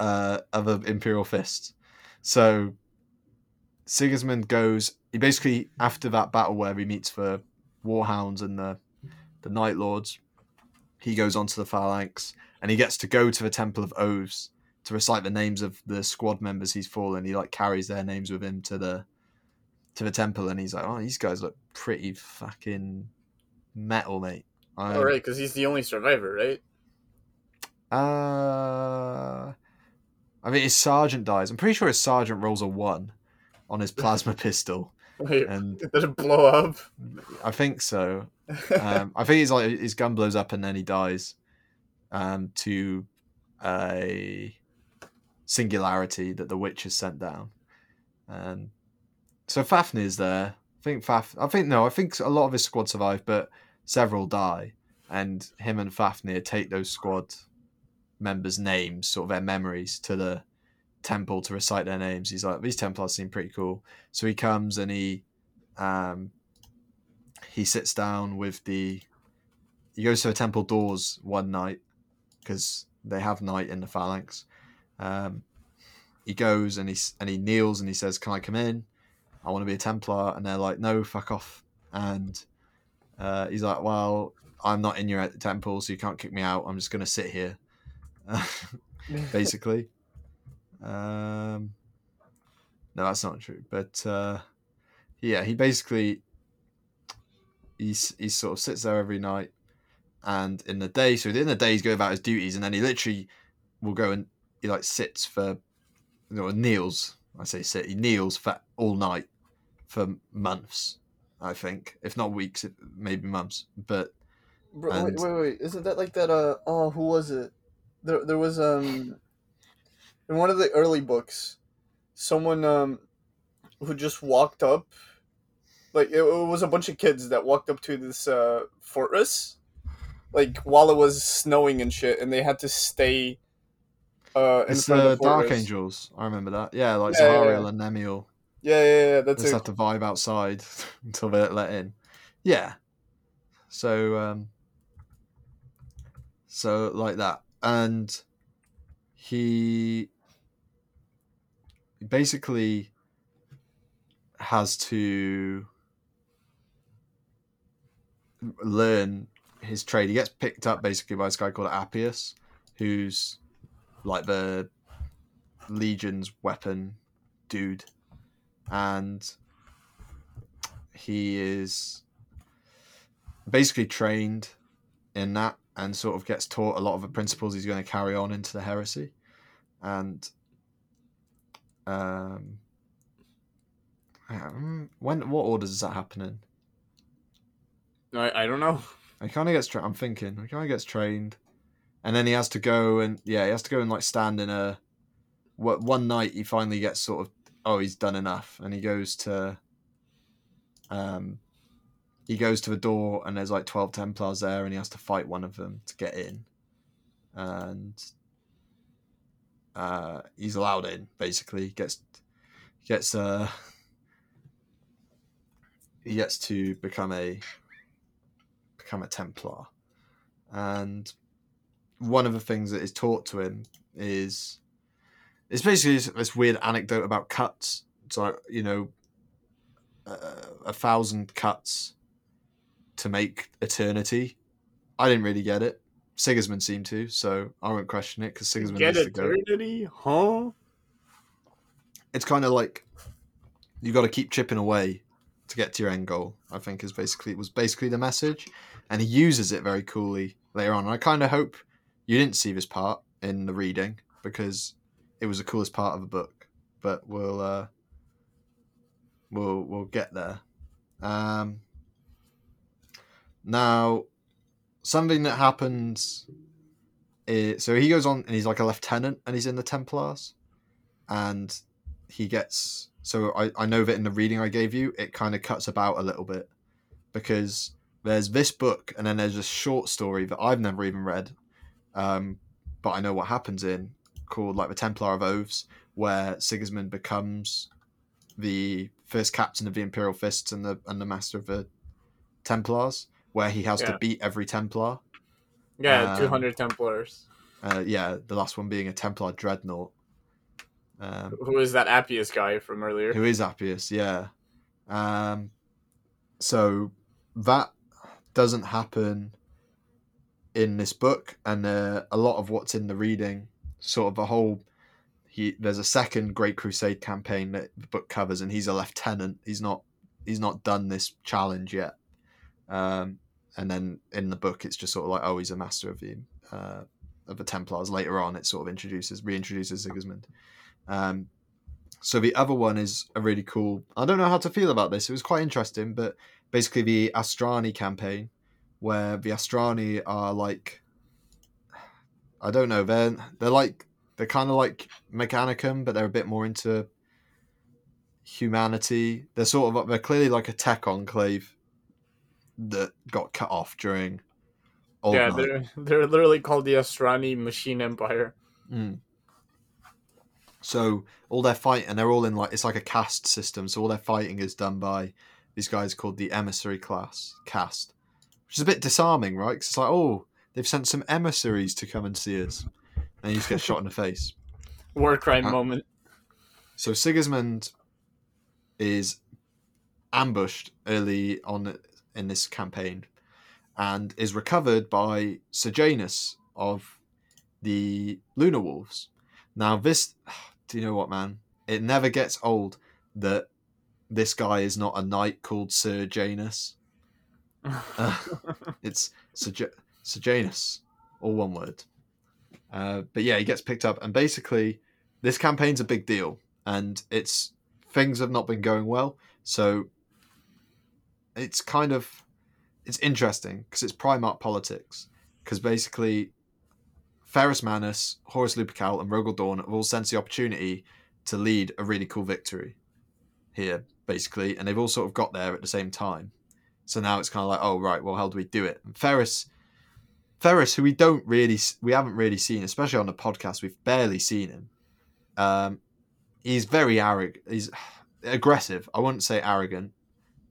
uh other imperial fists so sigismund goes he basically after that battle where he meets the warhounds and the the night lords he goes onto the phalanx and he gets to go to the temple of oaths to recite the names of the squad members he's fallen. He like carries their names with him to the to the temple, and he's like, "Oh, these guys look pretty fucking metal, mate." I, All right, because he's the only survivor, right? Uh, I mean, his sergeant dies. I'm pretty sure his sergeant rolls a one on his plasma pistol, Wait, and did it blow up? I think so. Um, I think he's like his gun blows up and then he dies. Um, to a singularity that the witch has sent down. And so Fafnir is there. I think Faf. I think no. I think a lot of his squad survive, but several die. And him and Fafnir take those squad members' names, sort of their memories, to the temple to recite their names. He's like, these Templars seem pretty cool. So he comes and he, um, he sits down with the. He goes to the temple doors one night because they have night in the phalanx. Um, he goes and he and he kneels and he says, "Can I come in? I want to be a Templar." And they're like, "No, fuck off." And uh, he's like, "Well, I'm not in your temple, so you can't kick me out. I'm just gonna sit here." Basically, um, no, that's not true. But uh, yeah, he basically he's he sort of sits there every night, and in the day, so in the day he's going about his duties, and then he literally will go and he like sits for you know, kneels. I say sit. He kneels for all night for months. I think, if not weeks, maybe months. But Bro, and... wait, wait, wait! Isn't that like that? Uh, oh, who was it? There, there was um, in one of the early books, someone um, who just walked up, like it, it was a bunch of kids that walked up to this uh fortress, like while it was snowing and shit, and they had to stay uh, it's the, the Dark Angels. I remember that. Yeah, like yeah, Zahariel yeah. and Nemiel. Yeah, yeah, yeah. That's just have to vibe outside until they let in. Yeah. So, um, so like that, and he basically has to learn his trade. He gets picked up basically by this guy called Appius, who's like the Legion's weapon dude, and he is basically trained in that and sort of gets taught a lot of the principles he's going to carry on into the heresy and um when what orders is that happening i, I don't know he kind of gets tra- i'm thinking he kind of gets trained and then he has to go and yeah, he has to go and like stand in a. What one night he finally gets sort of oh he's done enough, and he goes to. Um, he goes to the door and there's like twelve Templars there, and he has to fight one of them to get in, and. Uh, he's allowed in. Basically, he gets gets uh he gets to become a become a Templar, and one of the things that is taught to him is it's basically this, weird anecdote about cuts. It's like you know, uh, a thousand cuts to make eternity. I didn't really get it. Sigismund seemed to, so I won't question it because Sigismund get eternity, huh? It's kind of like you got to keep chipping away to get to your end goal. I think is basically it was basically the message, and he uses it very coolly later on. And I kind of hope you didn't see this part in the reading because it was the coolest part of the book, but we'll uh, we'll we'll get there. Um, now, something that happens. Is, so he goes on and he's like a lieutenant and he's in the Templars, and he gets. So I, I know that in the reading I gave you, it kind of cuts about a little bit because there's this book and then there's a short story that I've never even read um, but I know what happens in called like the Templar of Oaths, where Sigismund becomes the first captain of the Imperial Fists and the and the master of the Templars, where he has yeah. to beat every Templar. Yeah, um, two hundred Templars. Uh, yeah, the last one being a Templar dreadnought. Um, who is that Appius guy from earlier? Who is Appius? Yeah. Um, so that doesn't happen in this book, and uh, a lot of what's in the reading, sort of a whole. He there's a second Great Crusade campaign that the book covers, and he's a lieutenant. He's not he's not done this challenge yet. Um, and then in the book, it's just sort of like, oh, he's a master of the uh, of the Templars. Later on, it sort of introduces reintroduces Sigismund. Um, so the other one is a really cool. I don't know how to feel about this. It was quite interesting, but basically the Astrani campaign where the Astrani are like I don't know. They're they're like they're kind of like Mechanicum, but they're a bit more into humanity. They're sort of they're clearly like a tech enclave that got cut off during. Old yeah, Night. they're they're literally called the Astrani Machine Empire. Mm. So all their fight, and they're all in like it's like a caste system. So all their fighting is done by these guys called the emissary class caste, which is a bit disarming, right? Because it's like, oh, they've sent some emissaries to come and see us, and you just get shot in the face. War crime Uh, moment. So Sigismund is ambushed early on in this campaign, and is recovered by Sejanus of the Lunar Wolves. Now, this, do you know what, man? It never gets old that this guy is not a knight called Sir Janus. Uh, it's Sej- Sejanus, all one word. Uh, but yeah, he gets picked up, and basically, this campaign's a big deal, and it's things have not been going well, so it's kind of it's interesting because it's Primarch politics. Because basically, Ferrus Manus, Horus Lupercal, and Rogal Dorn have all sensed the opportunity to lead a really cool victory here, basically, and they've all sort of got there at the same time. So now it's kind of like, oh right, well, how do we do it? And Ferrus, Ferrus, who we don't really, we haven't really seen, especially on the podcast, we've barely seen him. Um, he's very arrogant. He's aggressive. I wouldn't say arrogant,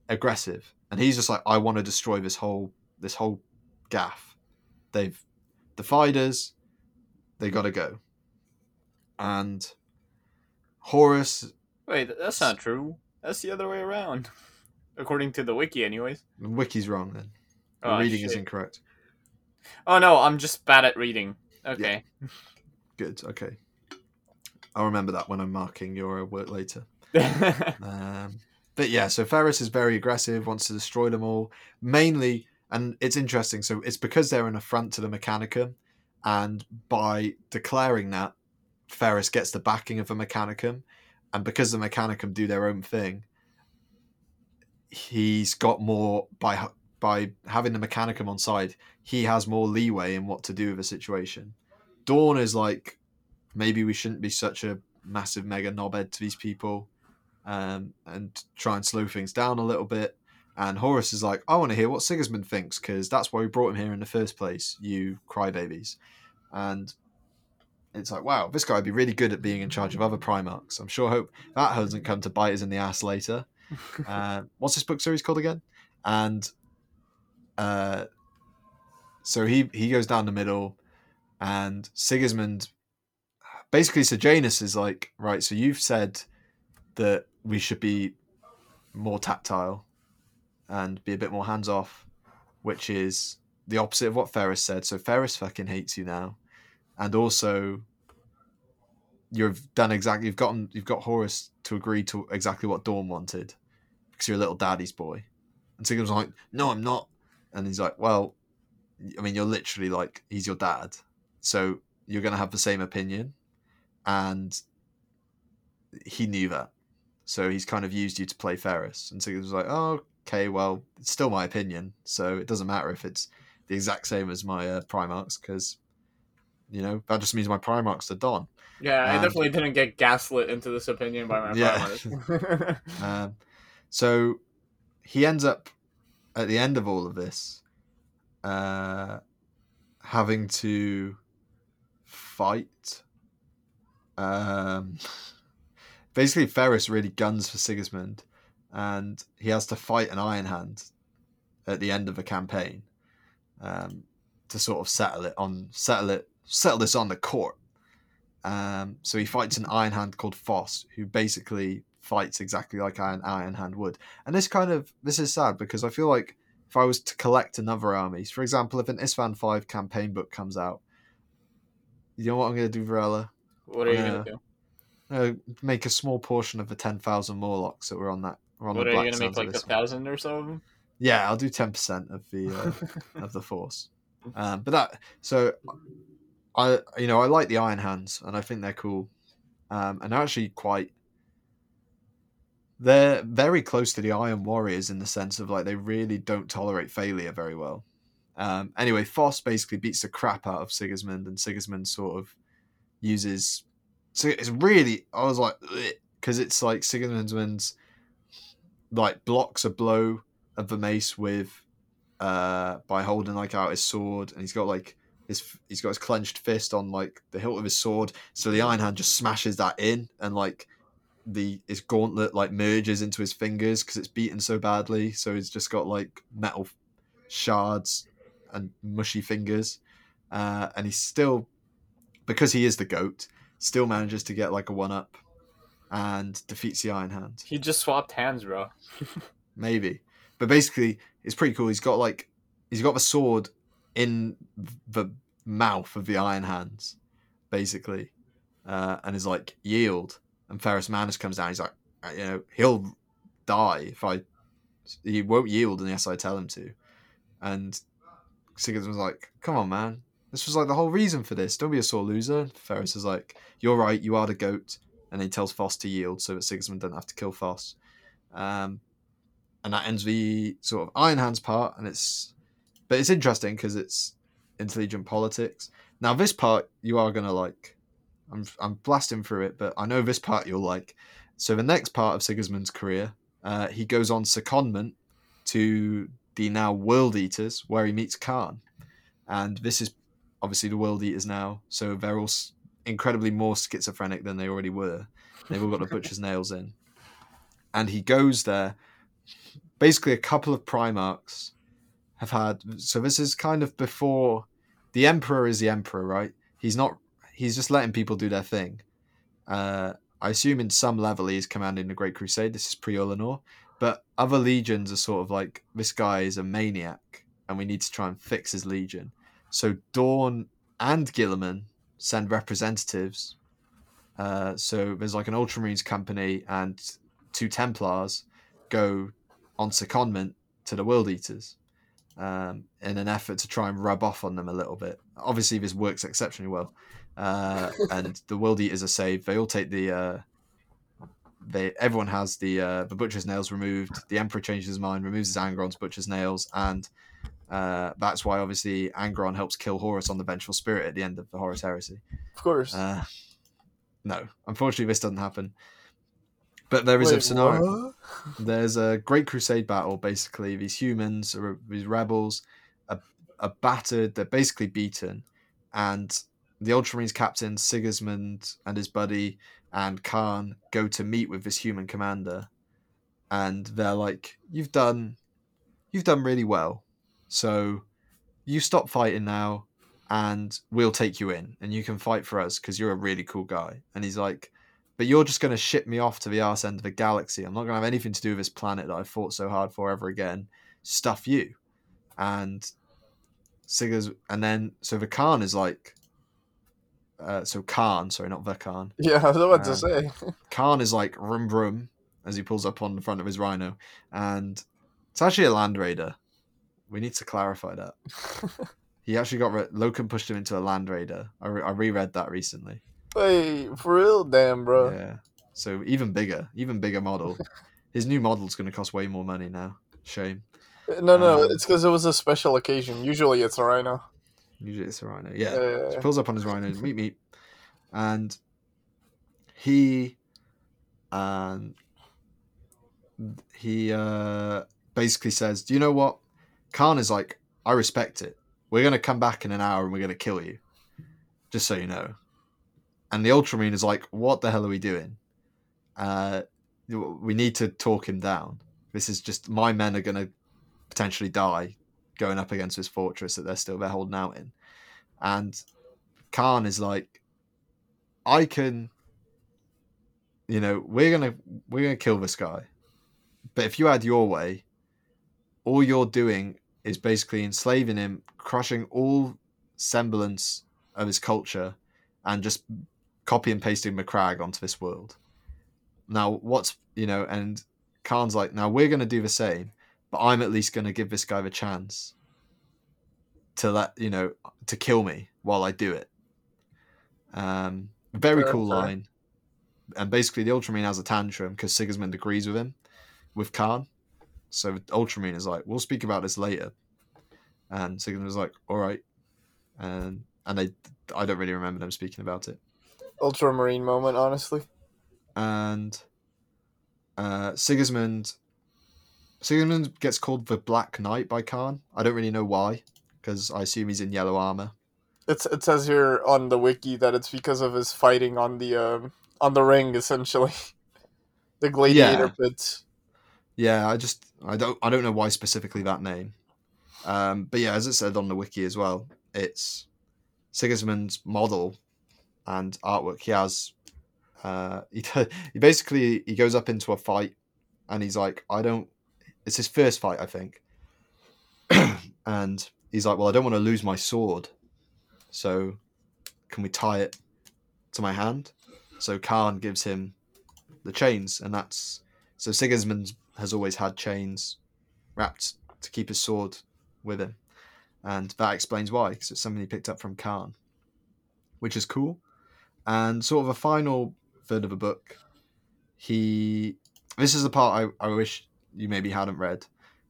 aggressive, and he's just like, I want to destroy this whole this whole gaff. They've defied us. They got to go. And Horus, Wait, that's not true. That's the other way around. According to the wiki, anyways. the wiki's wrong then. The Oh, reading is incorrect. Oh no, I'm just bad at reading. Okay. Good. Okay. I'll remember that when I'm marking your work later. Um, but yeah, so Ferrus is very aggressive, wants to destroy them all. Mainly, and it's interesting. So it's because they're an affront to the Mechanicum, and by declaring that, Ferrus gets the backing of the Mechanicum, and because the Mechanicum do their own thing, he's got more by by having the Mechanicum on side. He has more leeway in what to do with a situation. Dorn is like, maybe we shouldn't be such a massive mega knobhead to these people um, and try and slow things down a little bit. And Horus is like, I want to hear what Sigismund thinks because that's why we brought him here in the first place, you crybabies. And it's like, wow, this guy would be really good at being in charge of other Primarchs. I'm sure hope that hasn't come to bite us in the ass later. uh, what's this book series called again? And uh, so he he goes down the middle, and Sigismund basically Sejanus is like, right, so you've said that we should be more tactile and be a bit more hands off, which is the opposite of what Ferrus said. So Ferrus fucking hates you now, and also you've done exactly you've gotten you've got Horus to agree to exactly what Dorn wanted because you're a little daddy's boy, and Sigmund's like, no, I'm not, and he's like, well, I mean, you're literally like he's your dad, so you're gonna have the same opinion, and he knew that. So he's kind of used you to play Ferrus. And so he was like, oh, okay, well, it's still my opinion. So it doesn't matter if it's the exact same as my uh, Primarchs, because, you know, that just means my Primarchs are done. yeah, I Um, definitely didn't get gaslit into this opinion by my Yeah. farmers. Um, so he ends up, at the end of all of this, uh, having to fight. Um, basically, Ferrus really guns for Sigismund, and he has to fight an Iron Hand at the end of the campaign um, to sort of settle it on settle it settle this on the court. Um, so he fights an Iron Hand called Foss, who basically fights exactly like an Iron Hand would. And this kind of this is sad because I feel like if I was to collect another army, for example, if an Isstvan Five campaign book comes out, you know what I'm going to do, Varela? what are you gonna do? Uh, make a small portion of the ten thousand Morlocks that were on that. Were on What the are you gonna make like a thousand or so of them? Yeah, I'll do ten percent of the uh, of the force. Um, but that so I you know I like the Iron Hands and I think they're cool, um, and they're actually quite. They're very close to the Iron Warriors in the sense of like they really don't tolerate failure very well, Um, anyway, Foss basically beats the crap out of Sigismund, and Sigismund sort of uses. So it's really, I was like, because it's like Sigismund's like blocks a blow of the mace with, uh, by holding like out his sword, and he's got like his he's got his clenched fist on like the hilt of his sword, so the Iron Hand just smashes that in, and like the his gauntlet like merges into his fingers because it's beaten so badly. So he's just got like metal shards and mushy fingers, uh, and he's still because he is the goat, still manages to get like a one up and defeats the Iron Hand. He just swapped hands, bro. Maybe, but basically it's pretty cool. He's got like he's got the sword in the mouth of the Iron Hands, basically, uh, and is like yield. And Ferrus Manus comes down. He's like, "Uh, you know, he'll die if I. He won't yield unless I tell him to. And Sigurd was like, "Come on, man. This was like the whole reason for this. Don't be a sore loser." Ferrus is like, "You're right. You are the goat." And he tells Foss to yield so that Sigismund doesn't have to kill Foss. Um, and that ends the sort of Iron Hands part, and it's but it's interesting because it's intelligent politics. Now this part you are gonna like. I'm I'm blasting through it, but I know this part you'll like. So the next part of Sigismund's career, uh, he goes on secondment to the now World Eaters, where he meets Kharn, and this is obviously the World Eaters now. So they're all incredibly more schizophrenic than they already were. They've all got the butcher's nails in, and he goes there. Basically, a couple of Primarchs have had. So this is kind of before the Emperor is the Emperor, right? He's not. He's just letting people do their thing. Uh, I assume in some level he's commanding the Great Crusade. This is pre Ullanor, but other legions are sort of like this guy is a maniac, and we need to try and fix his legion. So Dorn and Guilliman send representatives. Uh, so there's like an Ultramarines company and two Templars go on secondment to the World Eaters um, in an effort to try and rub off on them a little bit. Obviously, this works exceptionally well, uh, and the World Eaters are saved. They all take the. Uh, they everyone has the uh, the butcher's nails removed. The Emperor changes his mind, removes his Angron's butcher's nails, and uh, that's why obviously Angron helps kill Horus on the Vengeful Spirit at the end of the Horus Heresy. Of course. Uh, no, unfortunately, this doesn't happen. But there is a scenario what? there's a great crusade battle basically these humans or these rebels are, are battered they're basically beaten and the ultramarines captain sigismund and his buddy and kharn go to meet with this human commander and they're like you've done you've done really well so you stop fighting now and we'll take you in and you can fight for us because you're a really cool guy and he's like but you're just going to ship me off to the arse end of the galaxy. I'm not going to have anything to do with this planet that I fought so hard for ever again. Stuff you. And Sigur's, and then, so the Khan is like, uh, so Khan, sorry, not Khan. Yeah, I was about to Um, say. Khan is like rum rum as he pulls up on the front of his rhino. And it's actually a Land Raider. We need to clarify that. He actually got, re- Loken pushed him into a Land Raider. I, re- I reread that recently. Wait, for real? Damn, bro. Yeah. So even bigger, even bigger model. His new model's going to cost way more money now. Shame. No, no, Um, it's because it was a special occasion. Usually it's a rhino. Usually it's a rhino. Yeah. He pulls up on his rhino, meet meet, and he, um, he uh, basically says, "Do you know what?" Kharn is like, "I respect it. We're gonna come back in an hour and we're gonna kill you, just so you know." And the Ultramarine is like, "What the hell are we doing? Uh, we need to talk him down. This is just my men are gonna potentially die." Going up against this fortress that they're still they're holding out in, and Kharn is like, I can, you know, we're gonna we're gonna kill this guy, but if you had your way, all you're doing is basically enslaving him, crushing all semblance of his culture, and just copy and pasting Macragge onto this world. Now, what's you know, and Kharn's like, now we're gonna do the same, but I'm at least gonna give this guy the chance to let you know to kill me while I do it. Um, very cool line. And basically, the Ultramarine has a tantrum because Sigismund agrees with him, with Kharn. So Ultramarine is like, "We'll speak about this later." And Sigismund was like, "All right," and and they I don't really remember them speaking about it. Ultramarine moment, honestly. And uh, Sigismund Sigismund gets called the Black Knight by Kharn. I don't really know why, because I assume he's in yellow armor. It's it says here on the wiki that it's because of his fighting on the um on the ring essentially. the gladiator Yeah. pits. Yeah, I just I don't I don't know why specifically that name. Um, but yeah, as it said on the wiki as well, it's Sigismund's model and artwork. He has uh, he he basically he goes up into a fight and he's like, I don't. It's his first fight, I think, and he's like, well, I don't want to lose my sword, so can we tie it to my hand? So Kharn gives him the chains, and that's so Sigismund has always had chains wrapped to keep his sword with him, and that explains why, because it's something he picked up from Kharn, which is cool. And sort of a final third of the book, he. This is the part I, I wish you maybe hadn't read,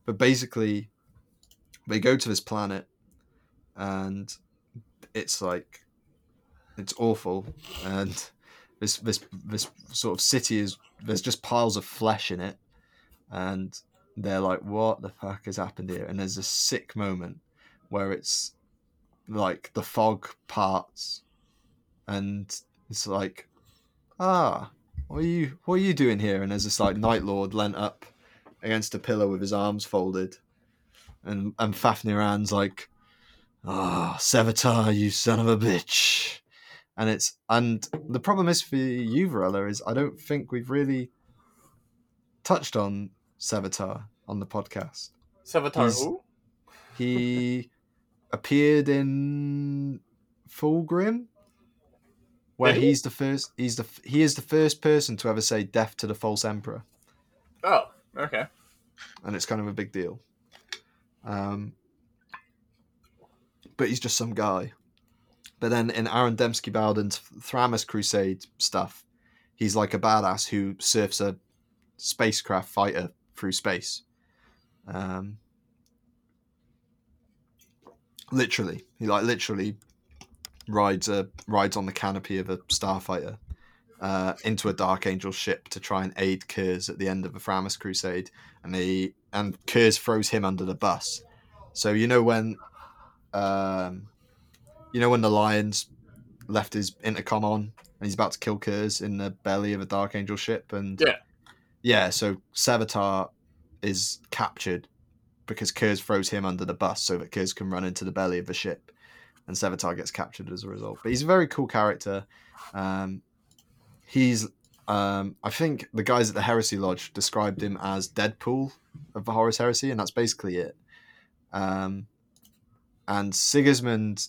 but basically, they go to this planet, and it's like, it's awful, and this this this sort of city is there's just piles of flesh in it, and they're like, "What the fuck has happened here?" And there's a sick moment where it's like the fog parts, and it's like, "Ah, what are you what are you doing here?" And there's this like Night Lord lent up against a pillar with his arms folded, and and Fafnir like, "Ah, Sevatar, you son of a bitch." And it's and the problem is for you, Varela, is I don't think we've really touched on Sevatar on the podcast. Sevatar He's- who? He appeared in Fulgrim, where he's the first. He's the he is the first person to ever say "death to the false emperor," Oh, okay. and it's kind of a big deal. Um, but he's just some guy. But then in Aaron Dembski Bowden's Thramas Crusade stuff, he's like a badass who surfs a spacecraft fighter through space. Um, literally, he like literally rides a rides on the canopy of a starfighter uh, into a Dark Angel ship to try and aid Curze at the end of the Thramas Crusade, and they and Curze throws him under the bus. So you know when, um, you know when the Lions left his intercom on and he's about to kill Curze in the belly of a Dark Angel ship, and Yeah. yeah. So Sevatar is captured because Curze throws him under the bus so that Curze can run into the belly of the ship, and Sevatar gets captured as a result. But he's a very cool character. Um, he's um, I think the guys at the Heresy Lodge described him as Deadpool of the Horus Heresy, and that's basically it. Um, and Sigismund,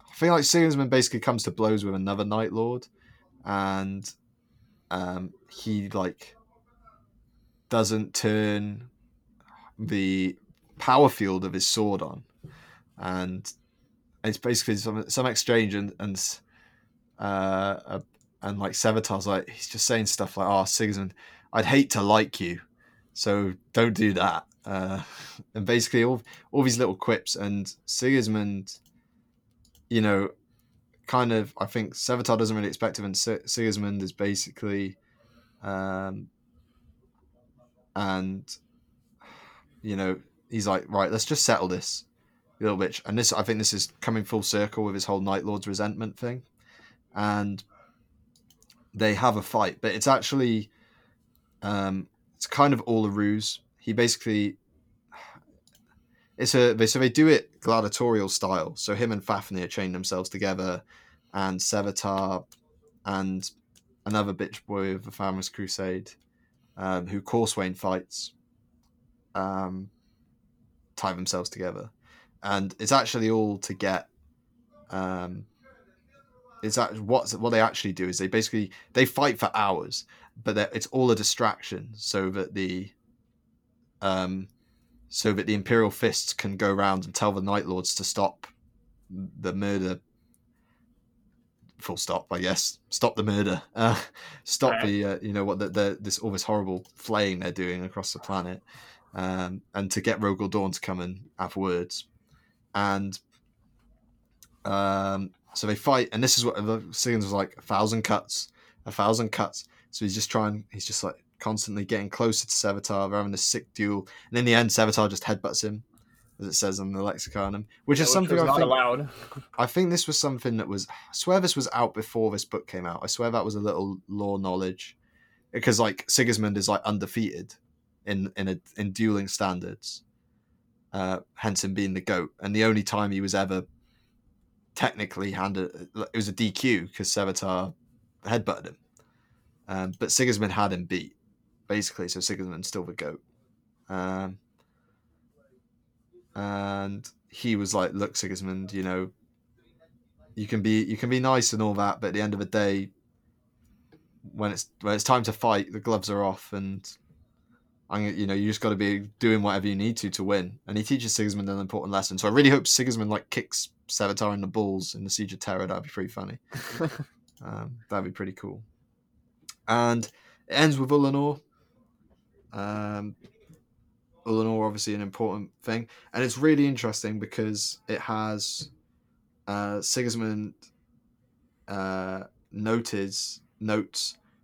I feel like Sigismund basically comes to blows with another Night Lord, and um, he like doesn't turn the power field of his sword on, and it's basically some some exchange and and uh, uh and like Sevatar's like he's just saying stuff like, "Oh, Sigismund, I'd hate to like you, so don't do that." Uh, and basically all all these little quips and Sigismund, you know, kind of I think Sevatar doesn't really expect him, and Si- Sigismund is basically, um, and you know he's like, right, let's just settle this, little bitch. And this I think this is coming full circle with his whole Night Lord's resentment thing, and they have a fight, but it's actually, um, it's kind of all a ruse. He basically it's a so they do it gladiatorial style. So him and Fafnir chain themselves together, and Sevatar and another bitch boy of the Famous Crusade, um, who Corswain fights, um, tie themselves together, and it's actually all to get. Um, is that what what they actually do is they basically they fight for hours, but it's all a distraction so that the um so that the Imperial Fists can go around and tell the Night Lords to stop the murder. Full stop, I guess. Stop the murder. Uh, stop Right. the uh, you know what the, the this all this horrible flaying they're doing across the planet, um, and to get Rogal Dorn to come and have words, and um, so they fight, and this is what the Siggins was like: a thousand cuts, a thousand cuts. So he's just trying, he's just like constantly getting closer to Sevatar. They're having a sick duel, and in the end, Sevatar just headbutts him, as it says on the lexicanum, which is Which something I not think. allowed. I think this was something that was. I swear this was out before this book came out. I swear that was a little lore knowledge, because like Sigismund is like undefeated in in a, in dueling standards. Uh, hence him being the goat, and the only time he was ever technically handed it was a DQ because Sevatar headbutted him. Um, but Sigismund had him beat, basically. So Sigismund's still the goat. Um, and he was like, "Look, Sigismund, you know, you can be you can be nice and all that, but at the end of the day, when it's when it's time to fight, the gloves are off, and I'm you know you just got to be doing whatever you need to to win." And he teaches Sigismund an important lesson. So I really hope Sigismund like kicks Sevatar in the balls in the Siege of Terra. That'd be pretty funny. Um, that'd be pretty cool. And it ends with Ullanor. Um, Ullanor, obviously, an important thing, and it's really interesting because it has uh, Sigismund uh, notes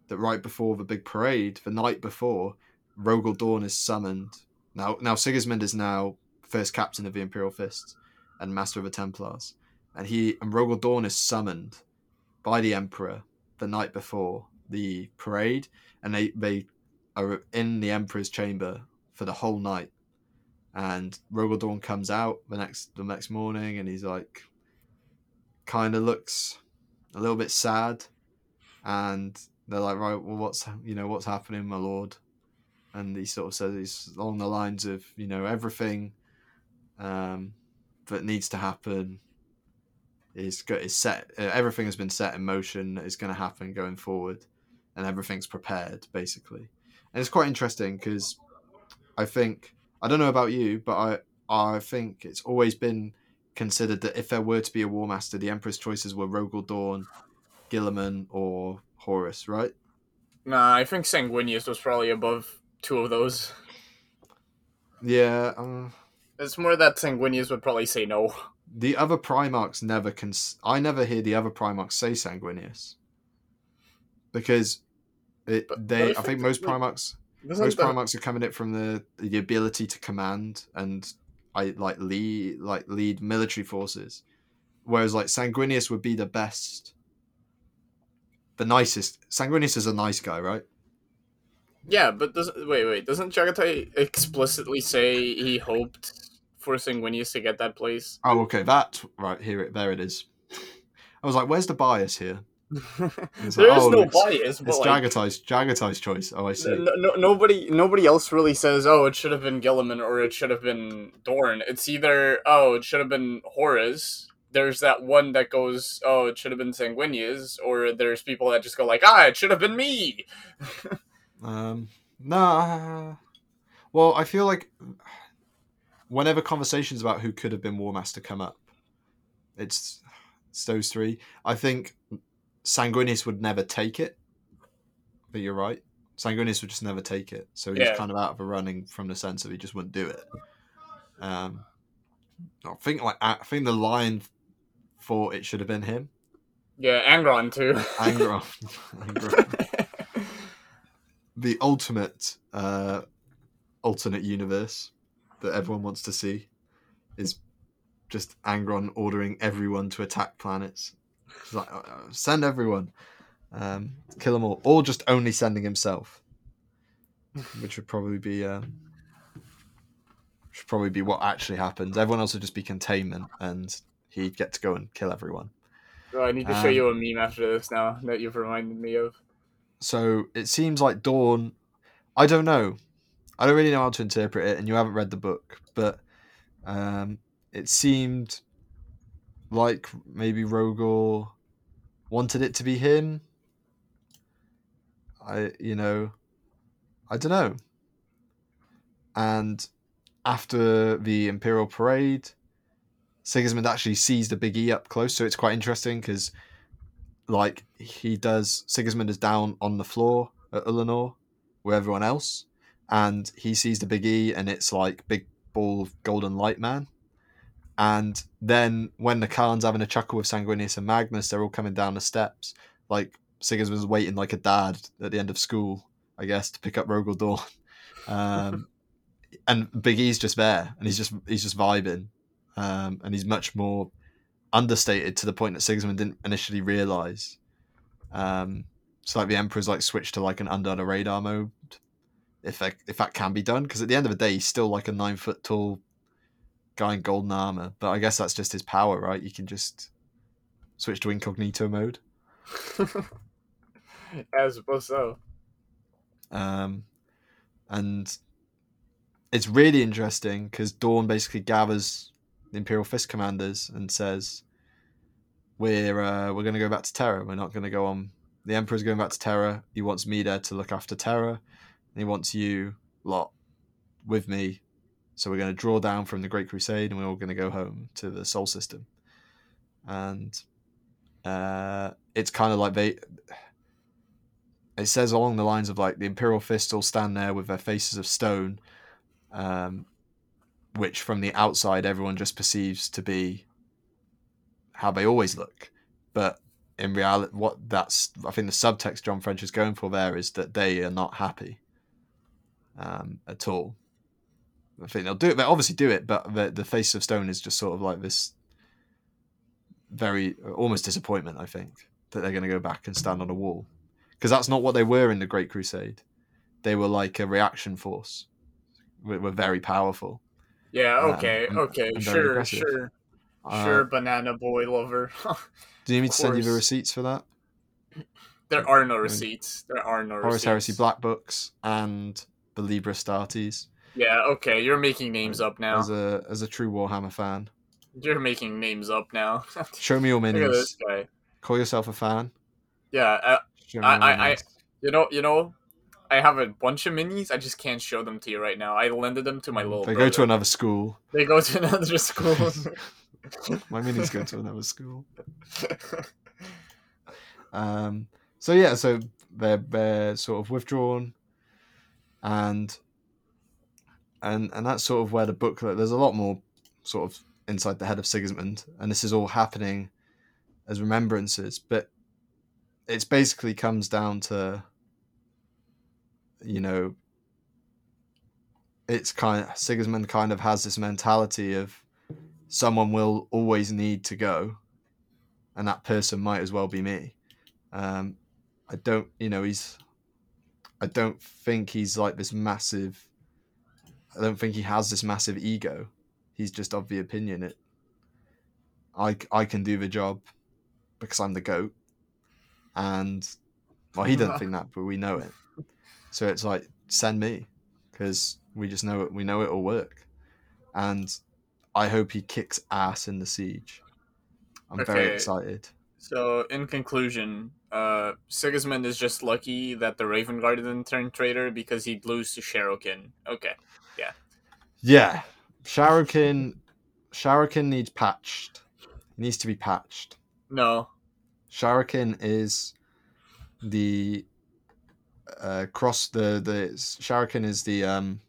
that right before the big parade, the night before, Rogal Dorn is summoned. Now, now Sigismund is now first captain of the Imperial Fists and master of the Templars, and he and Rogal Dorn is summoned by the Emperor the night before the parade, and they they are in the Emperor's chamber for the whole night. And Rogal Dorn comes out the next the next morning, and he's like, kind of looks a little bit sad, and they're like, right, well, what's you know what's happening, my lord? And he sort of says along the lines of you know everything um, that needs to happen is is set. Uh, everything has been set in motion. Is going to happen going forward, and everything's prepared basically. And it's quite interesting because I think I don't know about you, but I I think it's always been considered that if there were to be a War Master, the Emperor's choices were Rogal Dorn, Guilliman, or Horus, right? Nah, I think Sanguinius was probably above two of those. Yeah. Uh, It's more that Sanguinius would probably say no. the other Primarchs never cons- I never hear the other Primarchs say Sanguinius because it they. I think most Primarchs most the- Primarchs are coming it from the the ability to command and I like lead like lead military forces, whereas like Sanguinius would be the best, the nicest. Sanguinius is a nice guy, right? Yeah, but doesn't wait, wait, doesn't Jaghatai explicitly say he hoped for Sanguinius to get that place? Oh, okay, that right here it there it is. I was like, where's the bias here? there is like, oh, no it's- bias, but It's like, Jaghatai's Jaghatai's choice. Oh, I see. no, no, nobody, nobody else really says, "Oh, it should have been Guilliman" or "It should have been Dorn." It's either, "Oh, it should have been Horus." There's that one that goes, "Oh, it should have been Sanguinius," or there's people that just go like, "Ah, it should have been me." Um, nah. Well, I feel like whenever conversations about who could have been War Master come up, it's, it's those three. I think Sanguinius would never take it, but you're right. Sanguinius would just never take it, so he's Yeah. kind of out of the running from the sense of he just wouldn't do it. Um, I think like I think the lion thought it should have been him. Yeah, Angron too. Angron. Angron. The ultimate uh, alternate universe that everyone wants to see is just Angron ordering everyone to attack planets. It's like, uh, uh, send everyone, um, kill them all, or just only sending himself, which would probably be um, should probably be what actually happens. Everyone else would just be containment, and he'd get to go and kill everyone. Oh, I need to show Um, you a meme after this now that you've reminded me of. So it seems like Dorn. I don't know. I don't really know how to interpret it, and you haven't read the book, but um, it seemed like maybe Rogal wanted it to be him. I, you know, I don't know. And after the Imperial Parade, Sigismund actually sees the Big E up close, so it's quite interesting because like he does Sigismund is down on the floor at Ullanor with everyone else and he sees the Big E, and it's like big ball of golden light man. And then when the Khan's having a chuckle with Sanguinius and Magnus, they're all coming down the steps. Like Sigismund's waiting like a dad at the end of school, I guess, to pick up Rogal Dorn. Um, and Big E's just there, and he's just he's just vibing, um, and he's much more understated to the point that Sigismund didn't initially realize. Um, so like the Emperor's like switched to like an under the radar mode, if that, if that can be done, because at the end of the day, he's still like a nine foot tall guy in golden armor. But I guess that's just his power, right? You can just switch to incognito mode. I suppose so. Um, and it's really interesting because Dorn basically gathers the Imperial Fist commanders and says, "We're uh, we're going to go back to Terra. We're not going to go on. The Emperor's going back to Terra. He wants me there to look after Terra, and he wants you lot with me. So we're going to draw down from the Great Crusade, and we're all going to go home to the Sol System. And uh, it's kind of like they." It says along the lines of like the Imperial Fist all stand there with their faces of stone, um, which from the outside everyone just perceives to be how they always look. But in reality, what that's I think the subtext John French is going for there is that they are not happy um, at all. I think they'll do it. They obviously do it, but the the face of stone is just sort of like this very almost disappointment. I think that they're going to go back and stand on a wall because that's not what they were in the Great Crusade. They were like a reaction force. Were, were very powerful. Yeah. Okay. and- okay. and Sure. Sure. Uh, Sure. Banana boy lover. Do you need me to send you the receipts for that? there are no receipts. There are no Horus receipts. Heresy Black Books and the Liber Astartes. Yeah. Okay. You're making names up now. As a as a true Warhammer fan, You're making names up now. show me your Look at this minis. guy. Call yourself a fan. Yeah. Uh, I- I- I- you know. You know. I have a bunch of minis. I just can't show them to you right now. I lended them to my little. They brother. go to another school. They go to another school. My minis go to another school. Um, so yeah, so they're they're sort of withdrawn, and and and that's sort of where the booklet. There's a lot more sort of inside the head of Sigismund, and this is all happening as remembrances, but it's basically comes down to you know it's kind of Sigismund kind of has this mentality of someone will always need to go and that person might as well be me. Um i don't you know he's i don't think he's like this massive i don't think he has this massive ego. He's just of the opinion it i i can do the job because i'm the goat. And well he doesn't think that but we know it so it's like send me because we just know it we know it'll work and i hope he kicks ass in the siege i'm very excited So, in conclusion, uh, Sigismund is just lucky that the Raven Guard didn't turn traitor because he'd lose to Sharrowkyn. Okay. Yeah, yeah, Sharrowkyn. Sharrowkyn needs patched. He needs to be patched. No. Sharrowkyn is the uh, cross. The the Sharrowkyn is the um,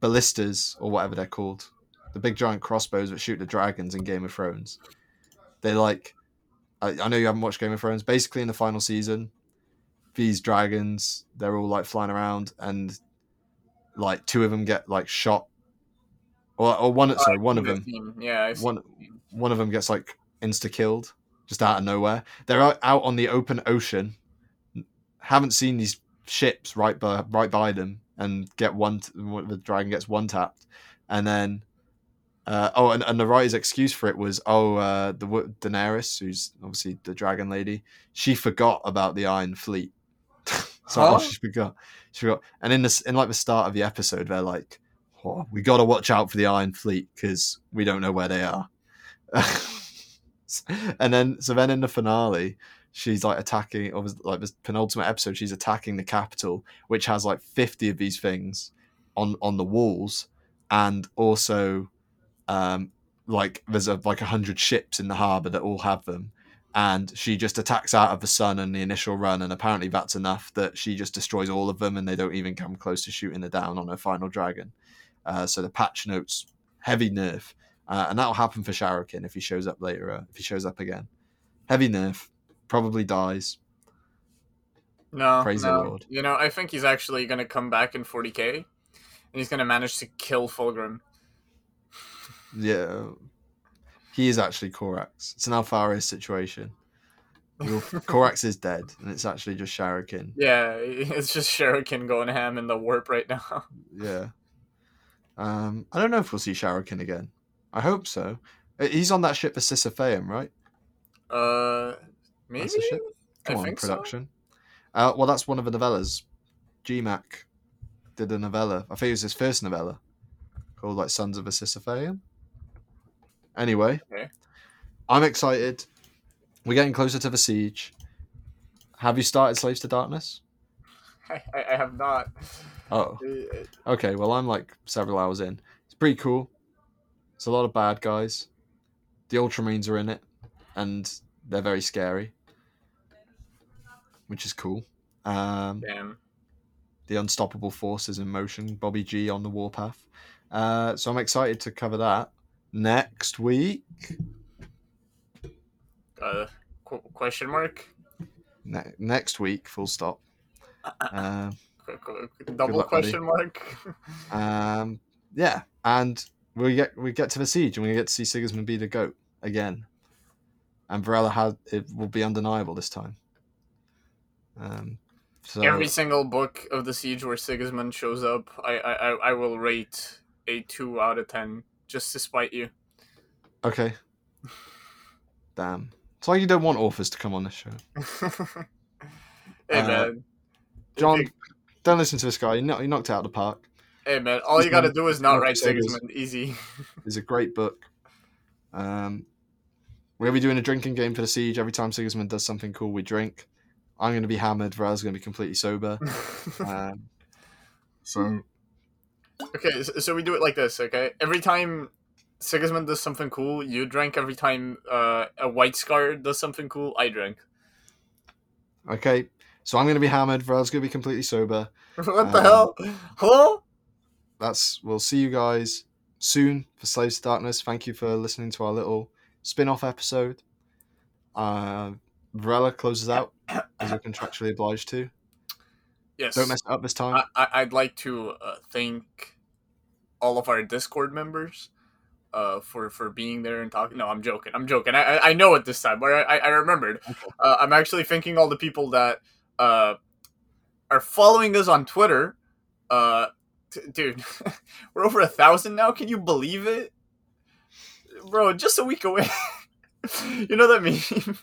ballistas or whatever they're called. The big giant crossbows that shoot the dragons in Game of Thrones. They like. I, I know you haven't watched Game of Thrones. Basically, in the final season, these dragons they're all like flying around and like two of them get like shot. Or, or one, sorry, one of them Yeah. One one of them gets like insta killed just out of nowhere. They're out, out on the open ocean, haven't seen these ships right by right by them, and get one. T- the dragon gets one tapped, and then. Uh, oh, and, and the writer's excuse for it was, oh, uh, the Daenerys, who's obviously the dragon lady, she forgot about the Iron Fleet. so Huh? she forgot. She forgot. And in this, in like the start of the episode, they're like, oh, we got to watch out for the Iron Fleet because we don't know where they are. and then, so then in the finale, she's like attacking, or was like this penultimate episode, she's attacking the capital, which has like fifty of these things on on the walls, and also, um, like there's a, like a hundred ships in the harbor that all have them, and she just attacks out of the sun in the initial run, and apparently that's enough that she just destroys all of them, and they don't even come close to shooting her down on her final dragon. Uh, so the patch notes heavy nerf, uh, and that'll happen for Sharrowkyn if he shows up later. Uh, if he shows up again, heavy nerf, probably dies. No, Praise the no. Lord. You know, I think he's actually gonna come back in 40k, and he's gonna manage to kill Fulgrim. Yeah, he is actually Corax. It's an Alpharius situation. Your- Corax is dead, and it's actually just Sharrowkyn. Yeah, it's just Sharrowkyn going ham in the warp right now. Yeah. Um, I don't know if we'll see Sharrowkyn again. I hope so. Uh, He's on that ship for Sisypheum, right? Uh, maybe. That's the ship. Come I on, think so. production. Uh, well, that's one of the novellas. GMAC did a novella. I think it was his first novella called like Sons of a Sisypheum. Anyway, Okay. I'm excited. We're getting closer to the siege. Have you started Slaves to Darkness? I, I, have not. Oh, okay. Well, I'm like several hours in. It's pretty cool. It's a lot of bad guys. The Ultramarines are in it, and they're very scary, which is cool. Um, Damn. the Unstoppable Force is in motion. Bobby G on the warpath. Uh, so I'm excited to cover that next week. Uh, qu- question mark. Ne- next week, full stop. Um, Double luck, buddy. question mark. um, yeah, and we get we get to the siege, and we get to see Sigismund be the goat again. And Varela had it will be undeniable this time. Um, so Every single book of the siege where Sigismund shows up, I, I, I- will rate a two out of ten just to spite you. okay, damn. It's like you don't want authors to come on this show. hey Uh, man, John, If don't listen to this guy. He knocked out of the park. Hey man, all He's you gotta do is not write. Sigismund. Easy. It's a great book. Um, we're gonna be doing a drinking game for the siege. Every time Sigismund does something cool, we drink. I'm gonna be hammered. Varel's gonna be completely sober. Um, so okay, so, we do it like this. Okay, every time Sigismund does something cool, you drink. Every time uh, a White Scar does something cool, I drink. okay, so I'm gonna be hammered. Varel's gonna be completely sober. what the Um, hell? Hello? That's we'll see you guys soon for Slaves to Darkness. Thank you for listening to our little spin-off episode. Uh, Varela closes out as you're contractually obliged to. Yes. Don't mess it up this time. I, I'd like to uh, thank all of our Discord members uh, for for being there and talking. No, I'm joking. I'm joking. I I, know it this time. Where I, I remembered. Okay. Uh, I'm actually thanking all the people that uh, are following us on Twitter. Uh, t- dude, we're over a thousand now. Can you believe it, bro? Just a week away. you know that meme.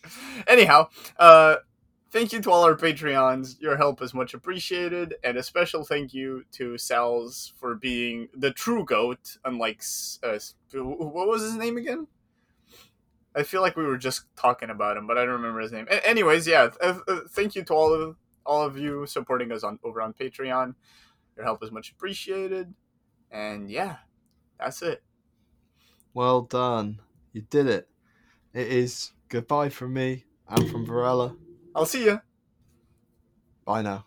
Anyhow, uh, thank you to all our Patreons. Your help is much appreciated, and a special thank you to Sal's for being the true goat. Unlike, uh, what was his name again? I feel like we were just talking about him, but I don't remember his name. A- anyways, yeah, th- uh, thank you to all of all of you supporting us on over on Patreon. Your help is much appreciated, and yeah, that's it. Well done. You did it. It is goodbye from me and from Varela. I'll see you. Bye now.